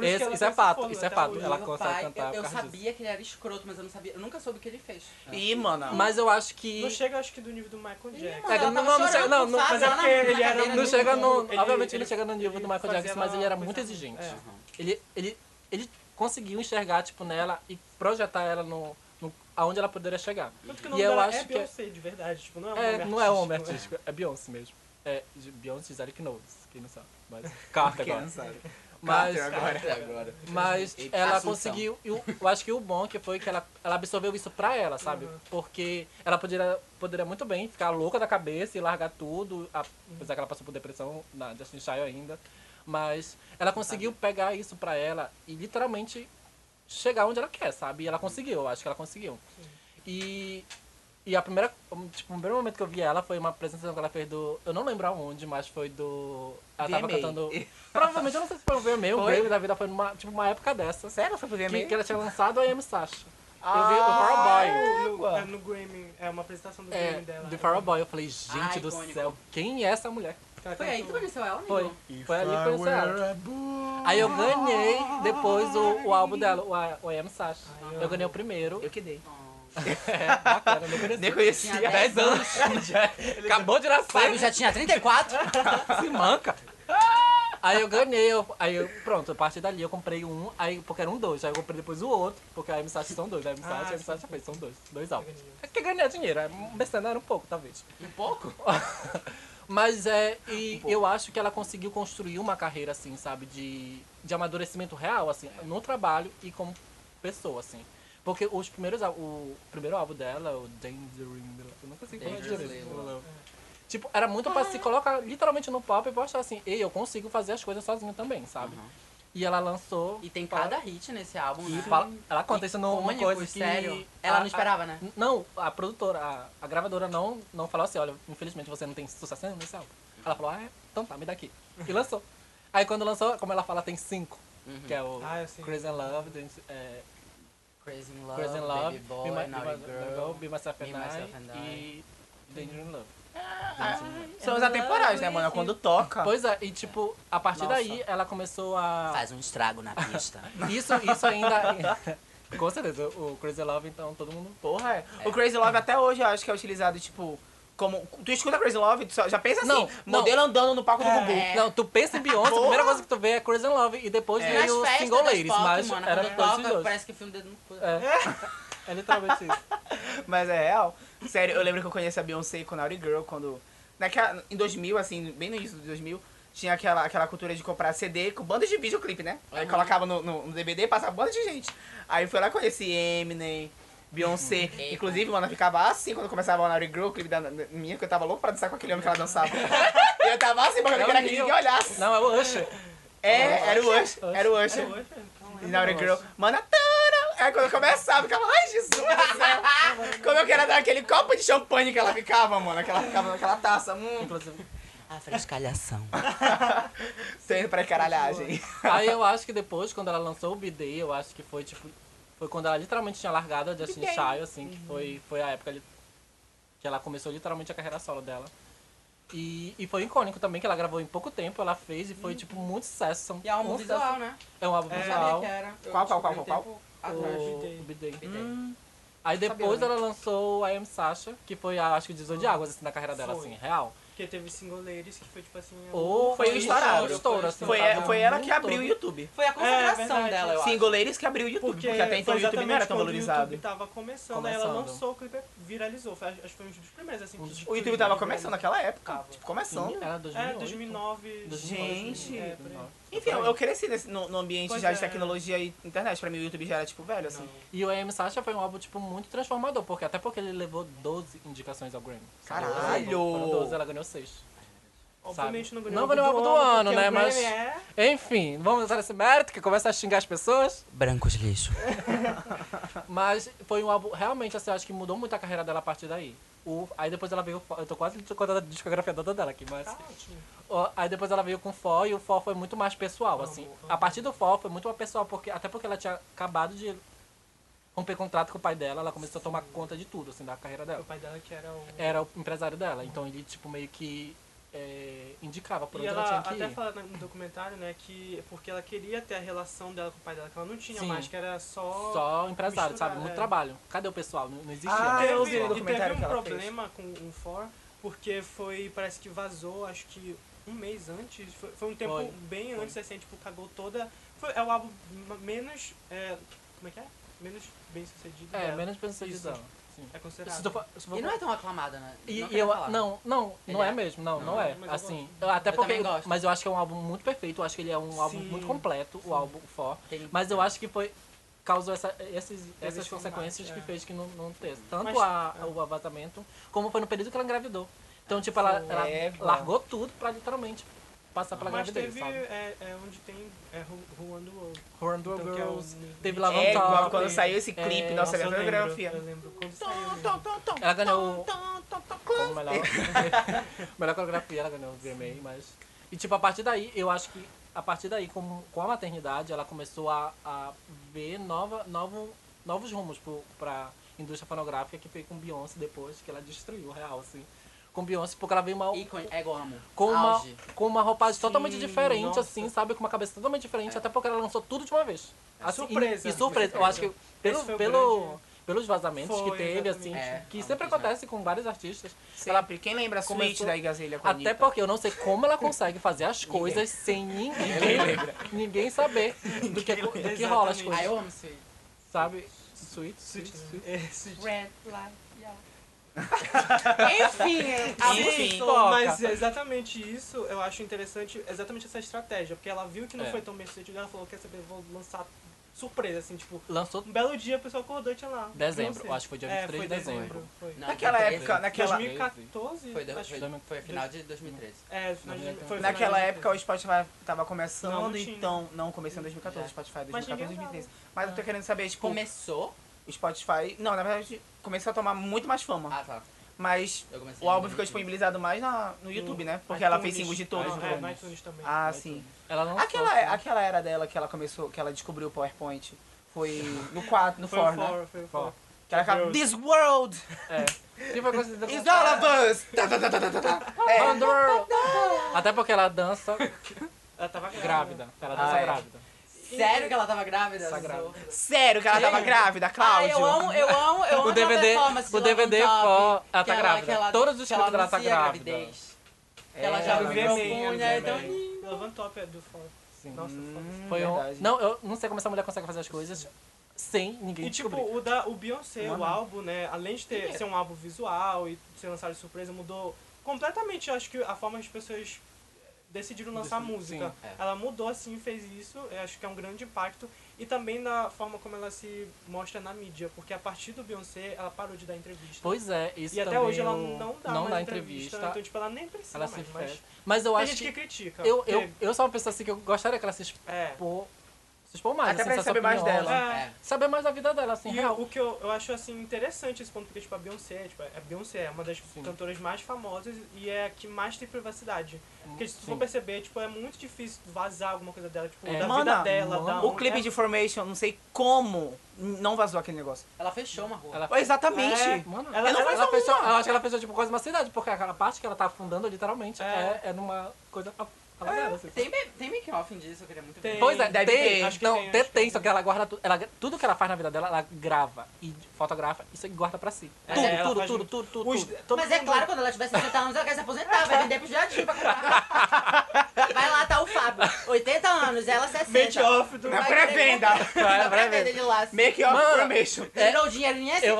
Esse- isso é fato, isso é fato. Ela consegue pai, cantar eu, eu causa disso. sabia que ele era escroto, mas eu não sabia. Eu nunca soube o que ele fez. Ih, mano. Mas eu acho que... Não chega, acho que, do nível do Michael Jackson. mano, É, não- não, não chega- não, não, o mas é porque ele era cadeira Não chega no. Obviamente ele- chega no nível do Michael Jackson, mas ele era muito exigente. É. Ele, ele, ele conseguiu enxergar, tipo, nela e projetar ela no, no aonde ela poderia chegar. Tanto que o E nome eu dela acho é que é- Beyoncé, de verdade. Tipo, não é um É, nome não é homem artístico, artístico, é Beyoncé mesmo. É Beyoncé Gisele Knowles, quem não sabe. Mas, Carter Quem agora. não sabe. Mas, agora. Agora. mas E ela Assunção. conseguiu. e o- Eu acho que o bom que foi que ela, ela absorveu isso pra ela, sabe? Uhum. Porque ela poderia, poderia muito bem ficar louca da cabeça e largar tudo, a- apesar que ela passou por depressão na Justin Shire ainda. Mas ela conseguiu pegar isso pra ela e literalmente chegar onde ela quer, sabe? E ela conseguiu, eu acho que ela conseguiu. E, e a primeira, tipo, o primeiro momento que eu vi ela foi uma apresentação que ela fez do. Eu não lembro aonde, mas foi do. Ela tava VMA. cantando. Provavelmente, eu não sei se foi o VMA, o? Grammy da vida foi numa, tipo, uma época dessa. Sério? Foi pro VMA? Que, que ela tinha lançado a Amy Sasha. Ah, eu vi o Farrah Boy. No, é, no Grammy, é uma apresentação do É, Grammy dela. do Farrah Boy. Eu falei, gente Ai, do icônico. céu, quem é essa mulher? Foi aí que conheceu ela, amigo? Foi. Foi ali que eu conheci ela. Aí eu ganhei depois o, o álbum dela, o, o I Am Sasha. Eu ganhei o primeiro. Eu que dei. É, bacana, nem conheci. Nem conhecia. Tinha 10 anos. Já- Acabou de Fábio nascer. já tinha 34? Se manca. Aí eu ganhei, eu- aí eu, pronto, a partir dali eu comprei um, aí, porque eram dois, aí eu comprei depois o outro, porque a M-Sat são dois, a M-Sat Ah, e a M-Sat são dois, dois álbuns. É que ganhar dinheiro, é besteira era um pouco, talvez. Um pouco? Mas é, e eu acho que ela conseguiu construir uma carreira, assim, sabe, de, de amadurecimento real, assim, no trabalho e como pessoa, assim. Porque os primeiros, o primeiro álbum dela, o Dangering, eu nunca sei falar Dangerously direito. Love. Tipo, era muito pra se colocar literalmente no palco e mostrar assim, ei, eu consigo fazer as coisas sozinho também, sabe? Uhum. E ela lançou. E tem cada hit nesse álbum, E né? fala- ela conta isso numa coisa que. sério. Ela a- não esperava, né? a- não, a produtora, a, a gravadora não, não falou assim: olha, infelizmente você não tem sucesso nesse álbum. Ela falou: ah, é? Então tá, me dá aqui. E lançou. Aí quando lançou, como ela fala, tem cinco. Uhum. Que é o Ah. Crazy in Love, é, Crazy in Love, Crazy in Baby Love, Boy, Be, My, Be, My, Girl. Be Myself and Be Myself and I I. e Danger in Love. São os atemporais, né, mano? Quando toca. Pois é, e tipo, a partir Nossa. daí ela começou a. Faz um estrago na pista. Isso, isso ainda. Com certeza, o Crazy Love, então todo mundo. Porra, é. O Crazy Love até hoje eu acho que é utilizado, tipo, como. Tu escuta Crazy Love, tu só- já pensa assim, Não, não. modelo andando no palco do Gugu. É. Não, tu pensa em Beyoncé, a primeira coisa que tu vê é Crazy Love e depois É. veio o Nas festas Single Ladies, pop, mas mano, era toca, os parece que o filme dedo no cu. É. é literalmente isso. Mas é real. Sério, eu lembro que eu conheci a Beyoncé com Naughty Girl quando. Naquela, em 2000, assim, bem no início de 2000, tinha aquela, aquela cultura de comprar CD com banda de videoclipe, né? Aí Uhum. colocava no, no, no DVD e passava banda de gente. Aí foi lá conheci Eminem, Beyoncé. Uhum. Inclusive, mano, eu ficava assim quando começava a Naughty Girl, o clipe da, minha, que eu tava louco pra dançar com aquele homem que ela dançava. eu tava assim, porque eu não É o queria que ninguém olhasse. Não, é o Usher. É, era o Usher, Usher. era o Usher. Poxa, E Naughty Girl, mana, tara. Aí quando eu começava, eu ficava, ai Jesus do céu. Como eu queria dar aquele copo de champanhe que ela ficava, mano. Que ela ficava naquela taça. Hum, Inclusive. A frescalhação. sem pra caralhagem. Aí eu acho que depois, quando ela lançou o B-Day, eu acho que foi tipo. Foi quando ela literalmente tinha largado a Justin. Shy, assim, que foi, foi a época que ela começou literalmente a carreira solo dela. E, e foi icônico também, que ela gravou em pouco tempo, ela fez e foi, tipo, muito sucesso. E é um álbum um visual, né? É um álbum É, visual. Qual, qual, qual, qual, tempo atrás. O B-Day. B-Day. B-Day. Hum, Aí depois Sabia, né? ela lançou a M Sasha, que foi, a, acho que o divisor de águas, assim, na carreira dela, Foi. assim, real. Porque teve single ladies que foi tipo assim. Ou Foi o estourado. estouro, assim, foi, sabe? foi ela que Muito abriu o. YouTube. Foi a consagração verdade. dela, eu acho. Single Ladies que abriu o YouTube. Porque, até então o YouTube não era tão quando valorizado. O YouTube tava começando, aí ela Começando. lançou o clipe viralizou. Foi, acho que foi um dos primeiros, assim. Um dos- O YouTube tava começando naquela época. Tava. Tipo, começando. Era É, 2008. 2009. Gente. É, por aí. Enfim, eu, eu cresci nesse, no, no ambiente Pois já é. de tecnologia e internet. Pra mim o YouTube já era, tipo, velho, assim. Não. E o AM Sasha foi um álbum, tipo, muito transformador, porque até porque ele levou 12 indicações ao Grammy. Caralho! Foram 12, ela ganhou 6. Obviamente não ganhou Não ganhou o álbum do ano, porque né, o mas- É... Enfim, vamos usar esse mérito, que começa a xingar as pessoas. Brancos lixo. Mas foi um álbum, realmente, assim, eu acho que mudou muito a carreira dela a partir daí. O, aí depois ela veio, eu tô quase contando a discografia toda dela aqui, mas... Tá ótimo. Aí depois ela veio com o For e o For foi muito mais pessoal, Vamos, assim. vamos. A partir do For foi muito mais pessoal, porque, até porque ela tinha acabado de romper contrato com o pai dela, ela começou a tomar conta de tudo, assim, da carreira O dela. pai dela que era o... Era o empresário dela, então ele, tipo, meio que é, indicava por E onde ela, ela tinha que até ir. fala no documentário, né, que porque ela queria ter a relação dela com o pai dela, que ela não tinha Sim. mais, que era só... Só empresário, misturar, sabe? Muito é. trabalho. Cadê o pessoal? Não, não existia. Ah, né? eu teve, vi no e documentário teve que um ela fez. problema com o For, porque foi, parece que vazou, acho que um mês antes, foi, foi um tempo Foi. bem Foi. antes, assim, tipo, cagou toda... Foi, é o álbum menos, é, como é que é? Menos bem sucedido É, dela. menos pensando Isso. Sim. É considerado. E não é tão aclamada, né? E, Não e eu, falar. não, não, não é é? mesmo, não, não, Não, é. mas eu Assim, gosto. eu- até Eu porque, gosto. mas eu acho que é um álbum muito perfeito, eu acho que ele é um álbum Sim. muito completo, Sim. o álbum For. Tem- Mas eu acho que foi causou essa, esses, essas consequências que é. fez que não, não tivesse tanto Mas- a, é. o vazamento, como foi no período que ela engravidou. Então, tipo, ela, ela É, largou tudo pra literalmente passar pela Mas gravidez, teve, sabe? é, é onde tem é, Won the World. Horror Door Então, é o- Girls, teve Lava É, Top. igual quando saiu esse clipe, É, nossa, eu lembro, eu lembro quando saiu. Ela ganhou como melhor, melhor coreografia, ela ganhou o Grammy, mas... E tipo, a partir daí, eu acho que a partir daí, com, com a maternidade, ela começou a, a ver nova, novo, novos rumos pro, pra indústria fonográfica, que foi com Beyoncé depois, que ela destruiu, real, assim. Com Beyoncé, porque ela veio uma, Ícone, ego amo. com uma, Auge. com uma roupagem Sim, totalmente diferente, nossa. assim, sabe? Com uma cabeça totalmente diferente, até porque ela lançou tudo de uma vez. Assim, e- Surpresa. E, surpresa. Eu acho que pelo, pelo, grande- pelos vazamentos Foi, que teve, exatamente. assim, É, que não, sempre é. acontece com vários artistas. Sempre. Quem lembra a suíte começou- da Igazelha com Até Anitta? porque eu não sei como ela consegue fazer as coisas sem ninguém, ninguém saber do que, do que rola as. Ah, coisas. eu amo isso aí. Sabe? Sweet, sweet, sweet. Esse Red light, yeah. Enfim, a Enfim. Mas é exatamente isso, eu acho interessante, exatamente essa estratégia, porque ela viu que não É. foi tão bem sucedido, ela falou, quer saber, vou lançar surpresa, assim, tipo, Lançou um belo dia a pessoa acordou e tinha lá. dezembro, acho que foi dia É, 23 foi de dezembro. Foi. Não, Naquela 2013. época, naquela, 2014? Foi, do- acho foi, que- foi final de 2013. É, final de, foi de naquela 2013. época o Spotify tava começando, Não, não então. Não, começou em 2014, o Já. Spotify, Mas 2014, ninguém 2013. Mas eu tô querendo saber, tipo, Começou. o Spotify. Não, na verdade, começou a tomar muito mais fama. Ah, tá. Mas o álbum ficou 2015. disponibilizado mais na, no YouTube, né? Porque ela fez singles de todos. Ah, É, no iTunes também. Ah, sim. Ela lançou. Aquela, assim. aquela era dela que ela começou, que ela descobriu o PowerPoint. Foi no 4, no foi 4, o né? Foi o For. Que ela Girls. This world É. Que foi considerado. is all of us! É. Até porque ela dança Ela tava grávida. Ela dança Ah, é. grávida. Sério que ela tava grávida? Tá grávida. Sério que ela tava grávida, Ah, Cláudio? eu amo, eu amo, eu amo O DVD, a performance de o DVD for, ela tá grávida. ela- Todos os ela clipes dela tá grávida. gravidez. É, ela já ela me vermelha, propunha, é tão vermelha. lindo. Love on Top é do. Sim. Nossa, Hum, Foi um... verdade. Não, eu não sei como essa mulher consegue fazer as coisas sem ninguém E tipo, descobrir. o, da, o Beyoncé, Mano. o álbum, né, além de ter, ser um álbum visual e ser lançado de surpresa, mudou completamente, eu acho que a forma que as pessoas decidiram lançar música. sim, é. Ela mudou assim, fez isso, eu acho que é um grande impacto. E também na forma como ela se mostra na mídia, porque a partir do Beyoncé, ela parou de dar entrevista. Pois é, isso e até hoje ela não dá não mais dá entrevista, entrevista. então tipo, ela nem precisa Ela se mais, mas fecha. Mas eu acho gente que. que critica. Eu, eu, eu sou uma pessoa assim que eu gostaria que ela se É. expor, se expor mais. Até assim, pra saber mais opiniões. dela. É. É. Saber mais da vida dela, assim, E real. o que eu, eu acho assim interessante esse ponto, porque tipo, a Beyoncé, tipo, a Beyoncé é uma das Sim. cantoras mais famosas e é a que mais tem privacidade. Porque se tu for perceber, tipo, é muito difícil vazar alguma coisa dela, tipo, É. da Mana, vida dela, mano. da O clipe de Formation, não sei como não vazou aquele negócio. Ela fechou uma rua. Ela- Exatamente. É. Mano, Ela- ela, ela fechou, eu acho que ela fechou tipo quase uma cidade, porque aquela parte que ela tá afundando, literalmente, É. é, é numa coisa assim. Tem, ma- tem make-off disso, eu queria muito ver. Tem. Pois é, Deve tem, ter. Acho que não, tem, tem, acho tem, só que ela guarda tudo, ela, tudo que ela faz na vida dela, ela grava e fotografa, isso aí guarda pra si. É, tudo, tudo, tudo, muito. tudo, tudo, Os- tudo. Mas é claro, quando ela tiver 60 anos, ela quer se aposentar, vai vender pro jardim pra comprar. Vai lá, tá o Fábio, 80 anos, ela 60. Make off do... Na pré-venda. Na pré-venda de lá. Make off Mano. Formation. Tirou o dinheiro no INSS, Eu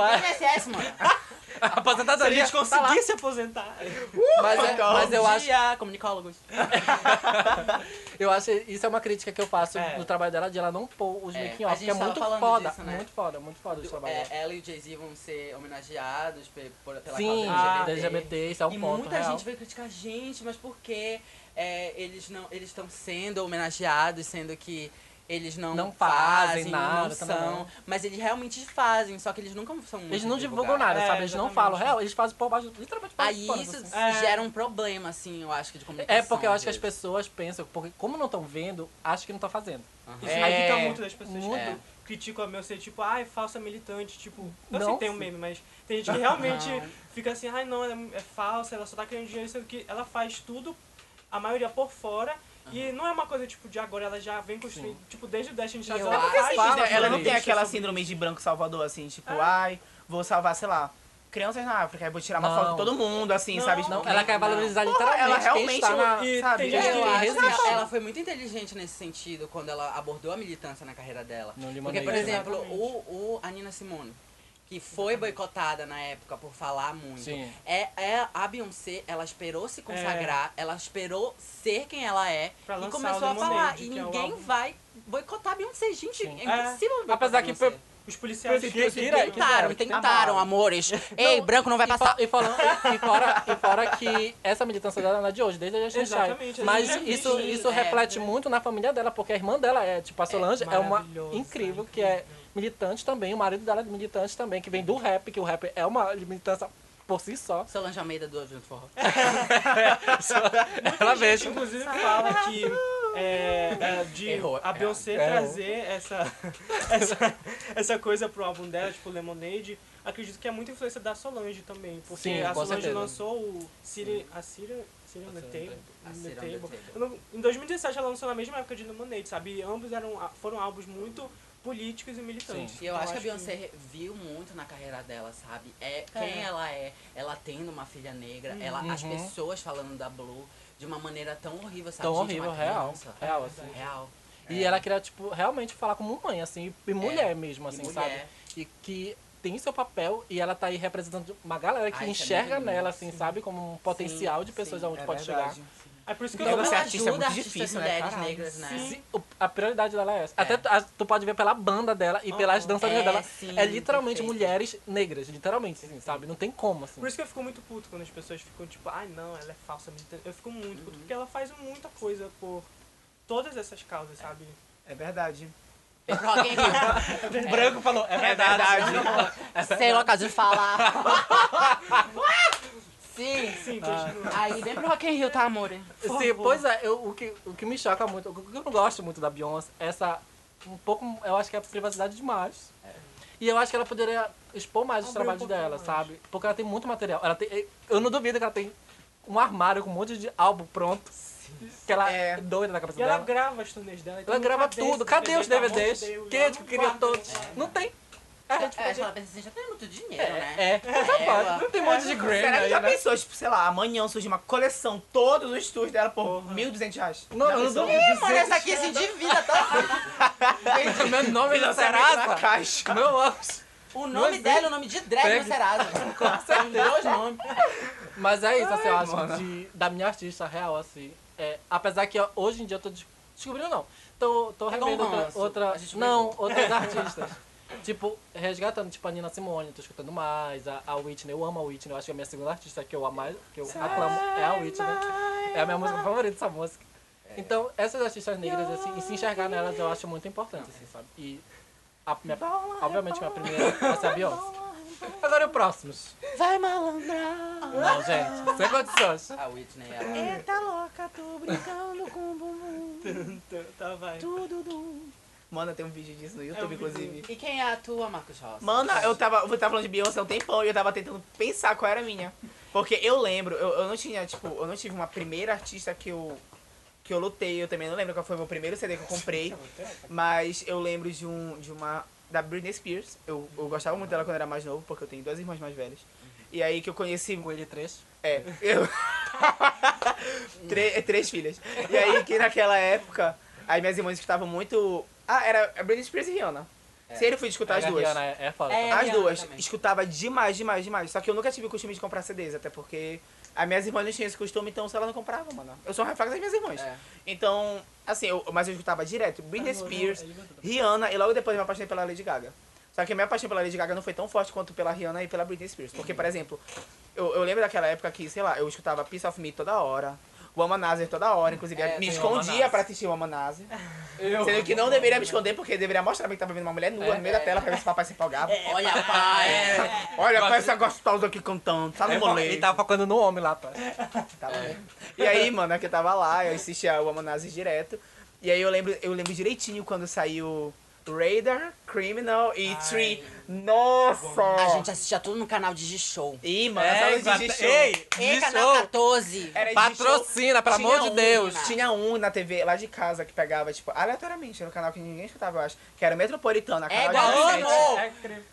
INSS, mano. Se a Aposentadoria, gente tá conseguir se aposentar... Mas, é- mas eu acho comunicólogos. Eu acho que isso é uma crítica que eu faço É. no trabalho dela, de ela não pôr os É, making a off, gente que é muito foda, disso, né? muito foda, muito foda o trabalho É, dela. ela e o Jay-Z vão ser homenageados por, pela Sim, causa Ah, LGBT. LGBT, isso é um e ponto muita real. gente veio criticar, gente, mas por que é, eles não eles estão sendo homenageados, sendo que eles não, Não fazem fazem, nada não também são. não. Mas eles realmente fazem, só que eles nunca são muito Eles não divulgam nada, É, sabe? Eles não exatamente. falam real, eles fazem por baixo, literalmente por baixo Aí isso assim. É. gera um problema, assim, eu acho que de comunicação. É porque eu acho que as pessoas pensam, porque como não estão vendo, acham que não estão fazendo. Aham. Isso É. irrita muito das pessoas Muito. que criticam a meu ser, tipo, ai, falsa militante, tipo, eu sei Não, que tem um meme, mas tem gente que realmente Não. fica assim, ai não, ela é falsa, ela só tá querendo dinheiro, sendo que ela faz tudo, a maioria por fora, e não é uma coisa, tipo, de agora, ela já vem construindo, tipo, desde o Destiny Child, ela acho- faz Sim, Ela, não tem aquela síndrome de branco salvador, assim, tipo, É. ai, vou salvar, sei lá, crianças na África, aí vou tirar uma Não. foto de todo mundo, assim, Não. sabe? Não, Tipo, ela quer não. valorizar literalmente ela realmente- está na... E sabe? tem gente Eu que acho resiste. que ela foi muito inteligente nesse sentido quando ela abordou a militância na carreira dela. No Porque, por exemplo, Exatamente. o, o a Nina Simone, que foi boicotada na época por falar muito. Sim. É, é a Beyoncé, ela esperou se consagrar, ela esperou ser quem ela é Pra e começou a falar. E que é o ninguém vai boicotar a Beyoncé. Gente, Sim. é impossível boicotar Apesar que. Os policiais Que- que- que- que- que- Tentaram, tentaram, amores. Ei, branco não vai E, passar. e, falando, e, fora, e fora que essa militância dela não é de hoje, desde a a Mas gente já isso, isso é, reflete né? muito na família dela, porque a irmã dela é, tipo, a Solange é, uma incrível, que é militante também, o marido dela é militante também, que vem do rap, que o rap é uma militância por si só. Solange Almeida do de Forró. Ela vejo. inclusive, fala que é, é, de Errou, a é. Beyoncé Errou. trazer essa, essa, essa coisa pro álbum dela, tipo Lemonade, acredito que é muita influência da Solange também. Porque Sim, a Solange certeza. lançou o City, a City, City on the Table. The não- Em 2017 ela lançou na mesma época de Lemonade, sabe? E ambos eram, foram álbuns muito políticos e militantes. E eu Então, acho que a Beyoncé viu muito na carreira dela, sabe? É quem É. ela é, ela tendo uma filha negra, ela, as Uhum. pessoas falando da Blue de uma maneira tão horrível, sabe? Tão Gente, horrível, uma real. criança. Real, assim. Real. E ela queria, tipo, realmente falar como mãe, assim, e mulher mesmo, E assim, mulher. sabe? E que tem seu papel e ela tá aí representando uma galera que é enxerga muito nela, assim, sabe? Como um potencial de pessoas sim. aonde é pode verdade. chegar. É por isso que Então, eu falo. ser artista é muito difícil, né, mulheres caralho? negras, né? Sim. A prioridade dela é essa. Até tu- a- tu pode ver pela banda dela e pelas dançarinas É, dela. sim, é literalmente perfeito. mulheres negras, literalmente, assim, sabe? Não tem como, assim. Por isso que eu fico muito puto quando as pessoas ficam tipo, ai não, ela é falsa. militante." Eu fico muito puto, porque ela faz muita coisa por todas essas causas, sabe? É verdade. Rock in Rio. O branco falou, é É verdade. verdade. Sem local de falar. Sim. Sim, continua. Aí vem pro Rock in Rio, tá, amor? Sim, pois é, eu, o, que, o que me choca muito, o que eu não gosto muito da Beyoncé, é essa. Um pouco. Eu acho que é privacidade demais. E eu acho que ela poderia expor mais os Abrir um trabalhos pouquinho dela, mais. sabe? Porque ela tem muito material. Ela tem, eu não duvido que ela tem um armário com um monte de álbum pronto. Que ela é, É. doida na cabeça E ela dela. grava as turnês dela. Ela grava tudo. Cadê os DVDs? Quem é que queria queria todos? Não tem. É, É, tipo, que ela pensa assim, já tem muito dinheiro, né? é, é. Ela- Não tem um monte de Grammy Será que aí, já né? pensou, tipo, sei lá, amanhã surge uma coleção, todos os tours dela por Porra. 1.200 reais? Não, não duvido. Ih, mano, essa aqui se endivida, tá? Meu nome é Serasa. caixa. Meu óculos. O nome dela é o nome de drag no Serasa. Com dois nomes. Mas é isso, assim, eu acho de, da minha artista real, assim. É, apesar que hoje em dia eu tô des- descobrindo, não. Tô, tô É revendo outra, Não, outras artistas. tipo, resgatando, tipo, a Nina Simone, tô escutando mais. A, a Whitney, eu amo a Whitney. Eu acho que a minha segunda artista que eu amo mais, que eu aclamo, é a Whitney. É a minha música favorita, essa música. Então, essas artistas negras, assim, e se enxergar nelas eu acho muito importante, assim, sabe? E, a minha, obviamente, minha primeira vai ser a Beyoncé. Agora o próximos? Vai malandrar. Não, gente, sem condições. A Whitney, ela... Eita louca, tô brincando com o bumbum. Tá, vai. Tudo dum. Mano, tem um vídeo disso no YouTube, É um inclusive. E quem é a tua, Marcos Rossi? Mano, eu tava, eu tava falando de Beyoncé há um tempão e eu tava tentando pensar qual era a minha. Porque eu lembro, eu, eu não tinha, tipo, eu não tive uma primeira artista que eu, que eu lutei. Eu também não lembro qual foi o meu primeiro CD que eu comprei. Mas eu lembro de um, de uma, da Britney Spears. Eu, eu gostava muito dela quando eu era mais novo, porque eu tenho duas irmãs mais velhas. E aí que eu conheci Com ele três. É, eu. Tre- três filhas. E aí que naquela época, as minhas irmãs escutavam muito. Ah, era a Britney Spears e Rihanna. Sempre fui escutar as a duas. Rihanna é, é foda. É. As Rihanna duas. também. Escutava demais, demais, demais. Só que eu nunca tive o costume de comprar CDs, até porque as minhas irmãs não tinham esse costume, então se ela não comprava, mano. Eu sou um reflexo das minhas irmãs. É. Então, assim, eu, mas eu escutava direto Britney Spears, Rihanna e logo depois eu me apaixonei pela Lady Gaga. Só que a minha paixão pela Lady Gaga não foi tão forte quanto pela Rihanna e pela Britney Spears. Porque, por exemplo, eu, eu lembro daquela época que, sei lá, eu escutava Piece of Me toda hora, o Womanizer toda hora, inclusive É, me escondia pra assistir o Womanizer. Sendo que não deveria me esconder, porque deveria mostrar que tava vendo uma mulher nua no meio da tela pra ver se o papai se empolgava. Olha, pai. Olha, com essa gostosa aqui cantando, tá no Ele moleque. tava focando no homem lá atrás. Tava. E aí, mano, é que eu tava lá, eu assistia o Womanizer direto. E aí eu lembro, eu lembro direitinho quando saiu Radar, Criminal e Tree. Nossa! A gente assistia tudo no canal de G-Show. Ih, mano, É, essa de G-Show. Ei, E canal show. 14. Era Patrocina, pelo amor de um, Deus. menina. Tinha um na TV lá de casa que pegava, tipo, aleatoriamente, no canal que ninguém escutava, eu acho. Que era Metropolitana, canal Égua, 17. amo!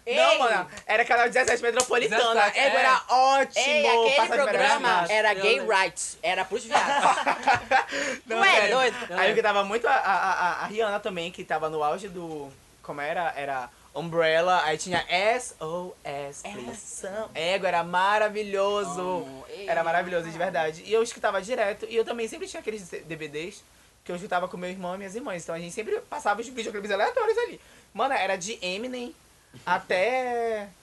É. Não, Ei! mano, era canal 17 Metropolitana. 17, Égua é. era ótimo. Ei, aquele programa era gay rights. Era pros viados. Não, Tu é doido? Aí eu que tava muito a, a, a, a Rihanna também, que tava no auge do. Como era? Era Umbrella, aí tinha SOS, please. Ego, era maravilhoso. Ei, Era maravilhoso, de verdade. E eu escutava direto, e eu também sempre tinha aqueles DVDs que eu escutava com meu irmão e minhas irmãs. Então a gente sempre passava os videoclipes aleatórios ali. Mano, era de Eminem até.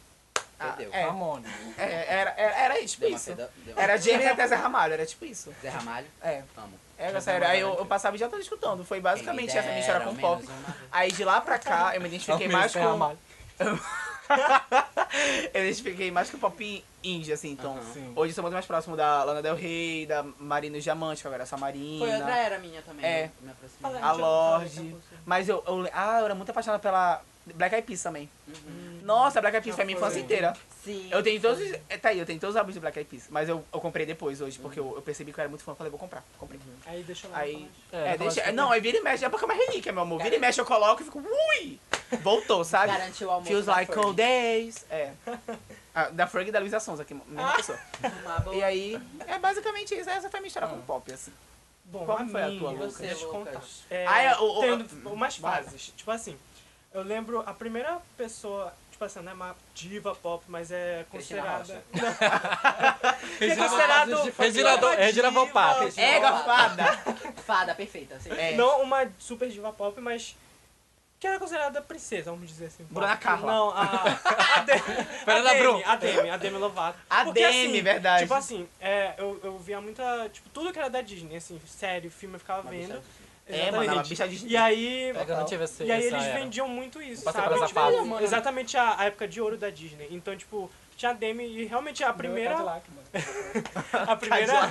Ah, é, Ramone. é, era, era, era tipo Deu isso. uma- Era de Eminem até Zé Ramalho, era tipo isso. Zé Ramalho. É. Amo. É, sério. Aí eu, eu passava o dia todo escutando. Foi basicamente essa minha história com pop. Aí de lá pra cá eu me identifiquei mais com. eu me identifiquei mais com pop indie, assim, então. Hoje eu sou muito mais próximo da Lana Del Rey, da Marina Diamante, que agora é essa Marina. Foi outra era minha também. É. né? A Lorde. Mas eu, eu. Ah, eu era muito apaixonada pela Black Eyed Peas também. Nossa, Black Eyed Peas foi a minha infância inteira. Sim. Eu tenho todos. os- é, Tá aí, eu tenho todos os álbuns do Black Eyed Peas. Mas eu, eu comprei depois hoje, porque eu, eu percebi que eu era muito fã. Falei, vou comprar. Comprei. Aí deixa eu lá. Aí. É, É, deixa. Não, aí vira e mexe, é porque é uma relíquia, meu amor. Vira e mexe, eu coloco e fico. Ui! Voltou, sabe? Garantiu o almoço Feels da like cold days. É. Ah, da Ferg e da Luísa Sonza, que é a mesma pessoa. Uma boa. E aí, é basicamente isso. Essa foi a minha história Ah. com pop, assim. Bom, Qual a foi a minha, tua, Lucas? Deixa eu te Você, contar. Lucas. É, Ah, é, o- o- tem umas fases. Tipo assim, eu lembro a primeira pessoa, tipo, assim, não é uma diva pop, mas é considerada. Regina considerado- Regina- Regina. Volpato. Ega fada. Fada, perfeita. assim. É. Não uma super diva pop, mas que era considerada princesa, vamos dizer assim. Bruna. Carla. Não, a, a, Demi, a Demi, a Demi, a Demi Lovato. A Porque, Demi, assim, verdade. Tipo assim, é, eu, eu via muita, tipo, tudo que era da Disney, assim, sério, filme eu ficava Uma vendo. É, mano, uma bicha de... E aí, É que eu não tive esse, e aí essa eles era. vendiam muito isso, Passei sabe? essa Tipo, fase. mano. exatamente a, a época de ouro da Disney. Então, tipo, tinha a Demi e realmente a primeira, Cadillac, a primeira,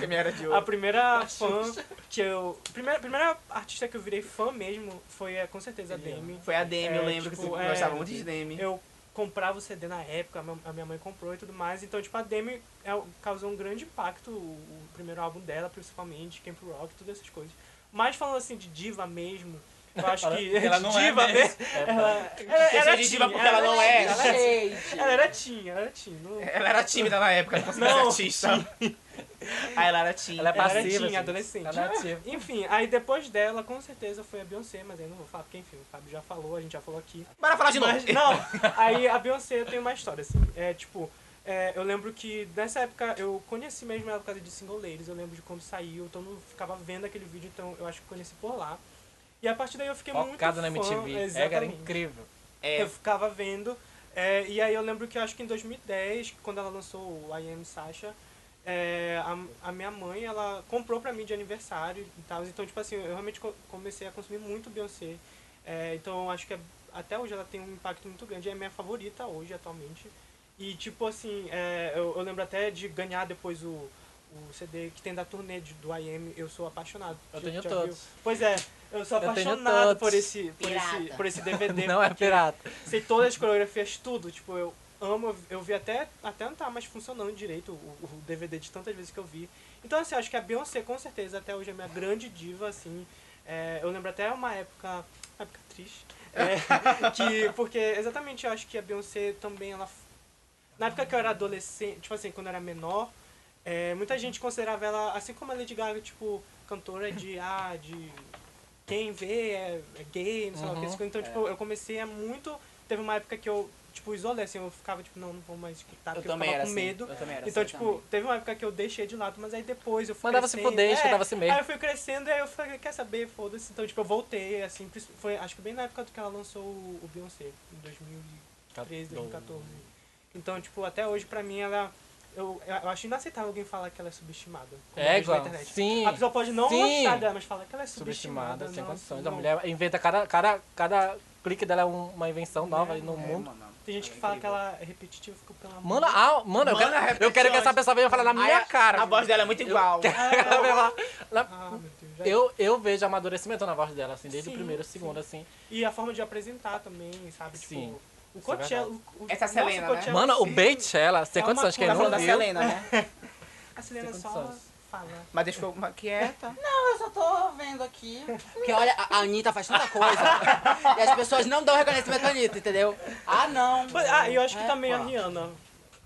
a primeira fã que eu, a primeira, primeira artista que eu virei fã mesmo foi é, com certeza a Demi. Foi a Demi, eu É, lembro que tipo, você é, gostava muito de Demi. Eu comprava o CD na época, a minha- mãe comprou e tudo mais. Então, tipo, a Demi é, causou um grande impacto, o, o primeiro álbum dela, principalmente, Camp Rock, todas essas coisas. Mas falando assim de diva mesmo, eu acho que Ela não é diva mesmo. mesmo, ela, ela, Quer era diva porque ela não é. Ela, Gente. ela era teen, ela era teen. Não, Ela era tímida na época, não conseguia ser artista. Aí ela era tímida. Ela é ela era passiva, teen, gente. adolescente. Ela é ativa. Enfim, aí depois dela, com certeza foi a Beyoncé, mas aí não vou falar porque, enfim, o Fábio já falou, a gente já falou aqui. Bora falar de novo. Mas, não, aí a Beyoncé tem uma história, assim. É tipo, é, eu lembro que nessa época eu conheci mesmo ela por causa de Single Ladies. Eu lembro de quando saiu, todo mundo ficava vendo aquele vídeo, então eu acho que conheci por lá. E a partir daí eu fiquei muito Focada fã. na MTV. É, era incrível. É, Eu ficava vendo. é, e aí eu lembro que eu acho que em 2010, quando ela lançou o I Am Sasha, é, a, a minha mãe, ela comprou pra mim de aniversário e tal. Então, tipo assim, eu realmente co- comecei a consumir muito Beyoncé. É, então, eu acho que é- até hoje ela tem um impacto muito grande. É a minha favorita hoje, atualmente. E, tipo assim, é, eu, eu lembro até de ganhar depois o, o CD que tem da turnê de, do I Am. Eu sou apaixonado. Eu tenho todos. viu? Pois é, eu sou Eu apaixonado por esse, por, esse, por esse DVD. Não é pirata. sei todas as coreografias, tudo. Tipo, eu amo, eu- eu vi até, até não tá mais funcionando direito o, o DVD de tantas vezes que eu vi. Então, assim, acho que a Beyoncé, com certeza, até hoje é minha grande diva, assim. É, eu lembro até uma época, uma época triste, é, que, porque exatamente eu acho que a Beyoncé também, ela... Na época que eu era adolescente, tipo assim, quando eu era menor, é, muita gente considerava ela, assim como a Lady Gaga, tipo, cantora de, ah, de quem vê é, é gay, não sei lá o que. Uhum. Então, tipo, eu comecei a muito. Teve uma época que eu, tipo, isolei, assim, eu ficava, tipo, não, não vou mais escutar, Eu porque eu, também ficava com assim. medo. Eu também era Então, assim tipo, também. teve uma época que eu deixei de lado, mas aí depois eu fui Mandava se crescendo. fuder, é, escutava se mesmo. Aí eu fui crescendo e aí eu falei, quer saber, foda-se. Então, tipo, eu voltei, assim, foi, acho que bem na época que ela lançou o, o Beyoncé, em 2013, 2014. Então, tipo, até hoje, pra mim, ela... Eu, eu acho inaceitável alguém falar que ela é subestimada. eu É, igual. internet. Sim. A pessoa pode não Sim. gostar dela, mas fala que ela é subestimada. Subestimada, sem nossa, condições. não. A mulher inventa cada, cada, cada clique dela é um- uma invenção nova aí no É, mundo. mano. Tem gente que É fala que ela é repetitiva, fica pelo amor. Mano, ah, mano, eu, Mano, quero, é eu quero que essa pessoa venha falar na minha Aí a- cara. A voz dela é muito igual. Venha falar- na- Ah, meu Deus. já- eu, eu vejo amadurecimento na voz dela, assim, desde Sim, o primeiro, sim. segundo, assim. E a forma de apresentar também, sabe? Tipo, Sim. O é Coachella. o- o- Essa é a nossa, Selena, né? Coachella, Mano, o. Beychella, sem É condições, quem Tá não falando da viu. Selena, né? A Selena só condições. fala. Mas deixa eu ficar quieta. Eu só tô vendo aqui. Porque olha, a a Anitta faz tanta coisa. e as pessoas não dão reconhecimento à Anitta, entendeu? Ah, não. Mas, Ah, e eu acho que É, também a. Rihanna.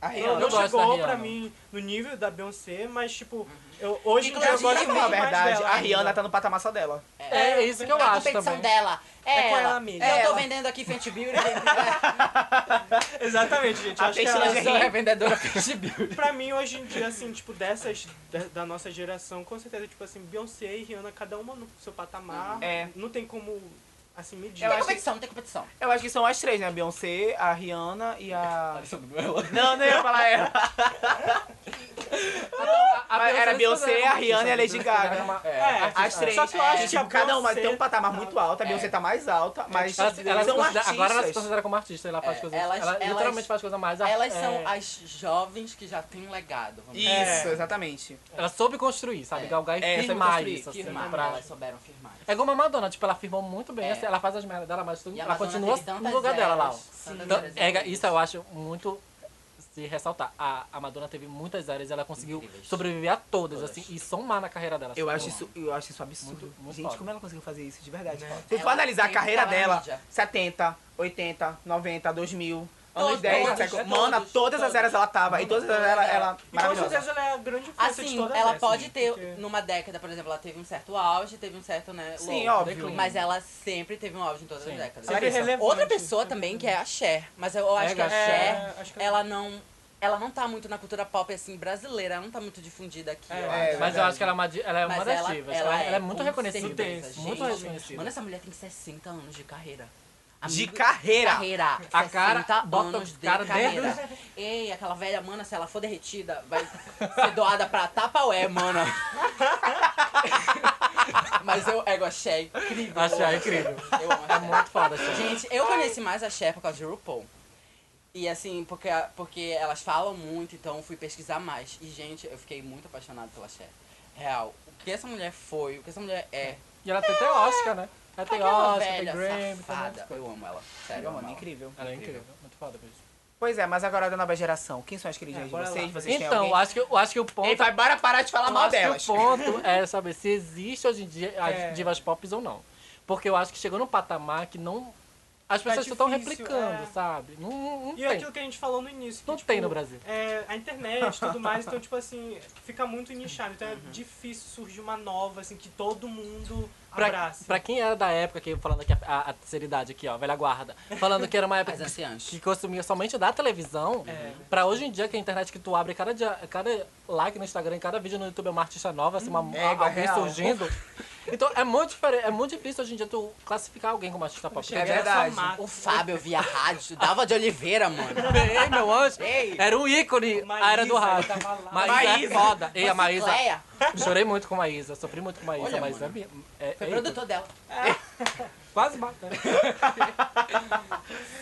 A Não, Rihanna. não da chegou pra mim no nível da Beyoncé, mas tipo, eu, hoje em dia eu gosto Vamos muito falar a mais verdade, dela a ainda. Rihanna tá no patamar só dela. É, isso que eu a acho competição também. dela. É, É com ela. ela mesma. Eu tô Ela. vendendo aqui Fenty Beauty. Exatamente, gente. Eu A acho que Priscila ela, já Eu sou revendedora Fenty Beauty. pra mim, hoje em dia, assim, tipo, dessas da, da nossa geração, com certeza, tipo assim, Beyoncé e Rihanna, cada uma no seu patamar. É. Não tem como, assim, medir. Tem acho que- competição, tem competição. Eu acho que são as três, né? A Beyoncé, a Rihanna e a. Não, não ia falar ela. A Mas era Beyoncé, a Rihanna e a Lady Gaga. É, É, As três. Só que eu acho E, que a tipo, cada uma tem um patamar muito alto. A Beyoncé tá mais alta, mas Ela, ela se são considera- agora ela se artistas. considera como artista, ela faz É, coisas. elas- ela elas- literalmente faz coisas mais Elas é, são as jovens que já têm um legado. Vamos dizer. Isso, É. exatamente. Ela soube construir, sabe? É. Galgar e É, firmar isso. Assim, Firmar, pra- elas souberam firmar. É como a Madonna, tipo, ela firmou muito bem, É. ela faz as merdas dela, mas tudo, ela continua no lugar dela lá. ó. Então, é, isso eu acho muito se ressaltar. A, a Madonna teve muitas áreas e ela conseguiu Incríveis. sobreviver a todas, Todas. assim, e somar na carreira dela. Eu assim, acho isso, eu acho isso absurdo. Muito- muito Gente, foda. como ela conseguiu fazer isso de verdade? Né? Se for analisar a carreira dela, mídia. 70, 80, 90, 2000, Anos Todos, 10, todos, século. todos, Mana, todas as todos. eras ela tava. E todas as eras ela, ela E com certeza ela é a grande influência de Assim, todas ela essas, pode né? ter, Porque- numa década, por exemplo, ela teve um certo auge, teve um certo, né, Sim, low. óbvio. Mas ela sempre teve um auge em todas Sim. as décadas. Sempre Larissa, relevante. Outra pessoa também que é a Cher, mas eu acho É, que a é, Cher, acho que- ela não, ela não tá muito na cultura pop assim brasileira, ela não tá muito difundida aqui. É, eu é, acho. Mas eu acho que ela é uma, ela é uma das ela- divas. ela Ela, é, ela é muito reconhecida. certeza, Muito gente. reconhecida. Mano, essa mulher tem 60 anos de carreira. De carreira. Carreira. A cara- 60 bota o de cara carreira. dentro- Ei, aquela velha, mana, se ela for derretida, vai ser doada pra Tapaué, mana. Mas eu ego a Cher incrível. A Cher é incrível. Eu amo a É muito foda, Cher. Gente, eu conheci mais a Cher por causa de RuPaul. E assim, porque, porque elas falam muito, então eu fui pesquisar mais. E, gente, eu fiquei muito apaixonado pela Cher. Real. O que essa mulher foi, o que essa mulher é. E ela tem até Oscar, né? Ela tem Aquela Oscar, tem Grammy, tem safada. coisas. Eu amo ela. Sério, eu Mano, amo ela. incrível. Ela é incrível, muito foda mesmo. Pois é, mas agora da nova geração. Quem são as queridinhas É, de vocês? Vocês têm Então, eu acho que, eu acho que o ponto... Ei, vai, bora parar de falar eu mal acho que delas. o ponto é saber se existe hoje em dia as É. divas pop ou não. Porque eu acho que chegou num patamar que não... As pessoas estão Tá difícil, replicando, é. sabe? Não, não E tem. aquilo que a gente falou no início. que, Não tipo, tem no Brasil. É, a internet e tudo mais, então, tipo assim, fica muito nichado. Então é difícil surgir uma nova, assim, que todo mundo Pra, pra quem era da época, que falando aqui a, a, a terceira idade aqui, ó, velha guarda, falando que era uma época que consumia somente da televisão, É. pra hoje em dia que a internet que tu abre cada dia, cada like no Instagram, cada vídeo no YouTube é uma artista nova, assim, uma, É, alguém real. surgindo. Então é muito diferente, é muito difícil hoje em dia tu classificar alguém como artista pop. Chega É verdade. O Fábio via rádio, Dava de Oliveira, mano. Ei, meu anjo, Ei. era um ícone a Maísa, era do rádio. Maísa, Maísa. é foda. Ei, a Maísa, chorei muito com a Maísa, sofri muito com a Maísa. Olha, a Maísa é, mano. é, foi é produtor dela. Quase bateu.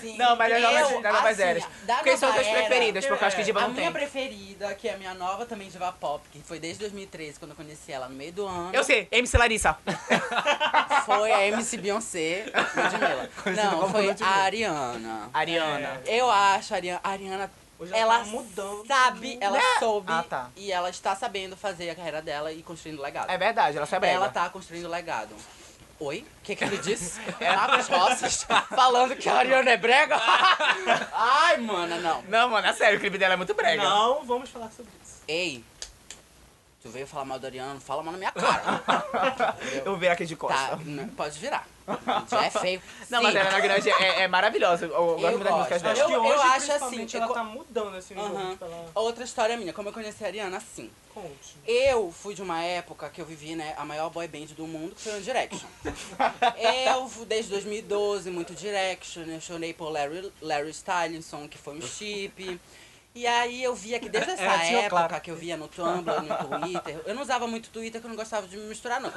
Sim. Não, mas novas, Eu, das novas assim, eras. da Quem são as nova tuas era, preferidas? Porque eu acho que diva A não minha tem. preferida, que é a minha nova também diva pop, que foi desde 2013, quando eu conheci ela no meio do ano. Eu sei, MC Larissa. Foi a MC Beyoncé, Ludmilla. Não, foi a Ariana. Ariana. Eu acho a Ariana, a Ariana Hoje ela ela tá mudando sabe, ela soube Ah, tá. e ela está sabendo fazer a carreira dela e construindo legado. É verdade, ela é brega. Ela tá construindo legado. Oi? O que, que ele disse? Marcos Rosses falando que a Ariana é brega? Ai, mana, não. Não, mano, é sério, o clipe dela é muito brega. Não, vamos falar sobre isso. Ei, tu veio falar mal do Ariana, não fala mal na minha cara. Eu virar aqui de costa. Tá, n- pode virar. Já é feio. Não, Sim. mas a Ariana Grande é, é maravilhosa. Eu, eu gosto muito das músicas Acho dela. Eu- hoje, eu acho assim, ela eu- tá mudando, assim. Tipo, ela... Outra história minha, como eu conheci a Ariana, assim. Conte. Eu fui de uma época que eu vivi, né, a maior boy band do mundo, que foi One Direction. eu, fui desde 2012, muito Direction, eu chorei por Larry, Larry Stylinson, que foi um chip. E aí eu via que desde essa É, época claro. que eu via no Tumblr, no Twitter, eu não usava muito Twitter, que eu não gostava de me misturar, não.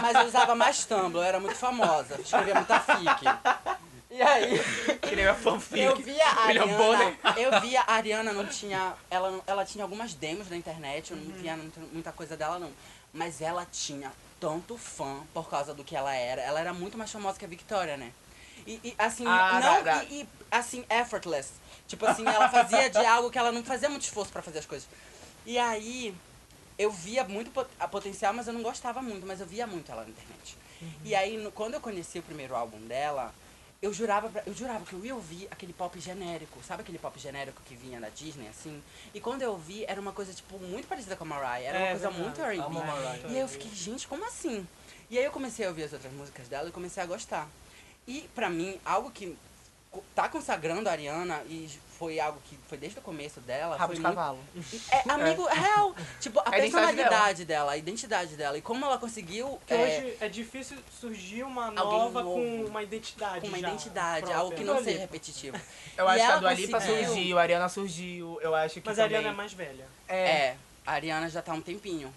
Mas eu usava mais Tumblr, eu era muito famosa, escrevia muita fic. E aí... Que nem a fanfic. Eu via a Ariana, eu via a Ariana não tinha, ela, ela tinha algumas demos na internet, eu não via muito- muita coisa dela não, mas ela tinha tanto fã por causa do que ela era, ela era muito mais famosa que a Victoria, né? E, e, assim, Ah, não, E, e, assim, effortless. Tipo assim, ela fazia de algo que ela não fazia muito esforço pra fazer as coisas. E aí, eu via muito a potencial, mas eu não gostava muito, mas eu via muito ela na internet. E aí, no- quando eu conheci o primeiro álbum dela, eu jurava, pra- eu jurava que eu ia ouvir aquele pop genérico, sabe aquele pop genérico que vinha da Disney, assim? E quando eu ouvi, era uma coisa, tipo, muito parecida com a Mariah, era uma É, coisa verdade. muito R&B. E aí eu fiquei, gente, como assim? E aí eu comecei a ouvir as outras músicas dela e comecei a gostar. E pra mim, algo que tá consagrando a Ariana e foi algo que foi desde o começo dela, Rabo foi de muito cavalo. é, amigo, real. Tipo, a A personalidade dela. a identidade dela. E como ela conseguiu. Porque é, hoje é difícil surgir uma nova novo. com uma identidade com uma já identidade, própria. algo que não seja repetitivo. Eu E acho que a Dua Lipa conseguiu- surgiu, a Ariana surgiu, eu acho que Mas a também... Ariana é mais velha. É, É, a Ariana já tá há um tempinho.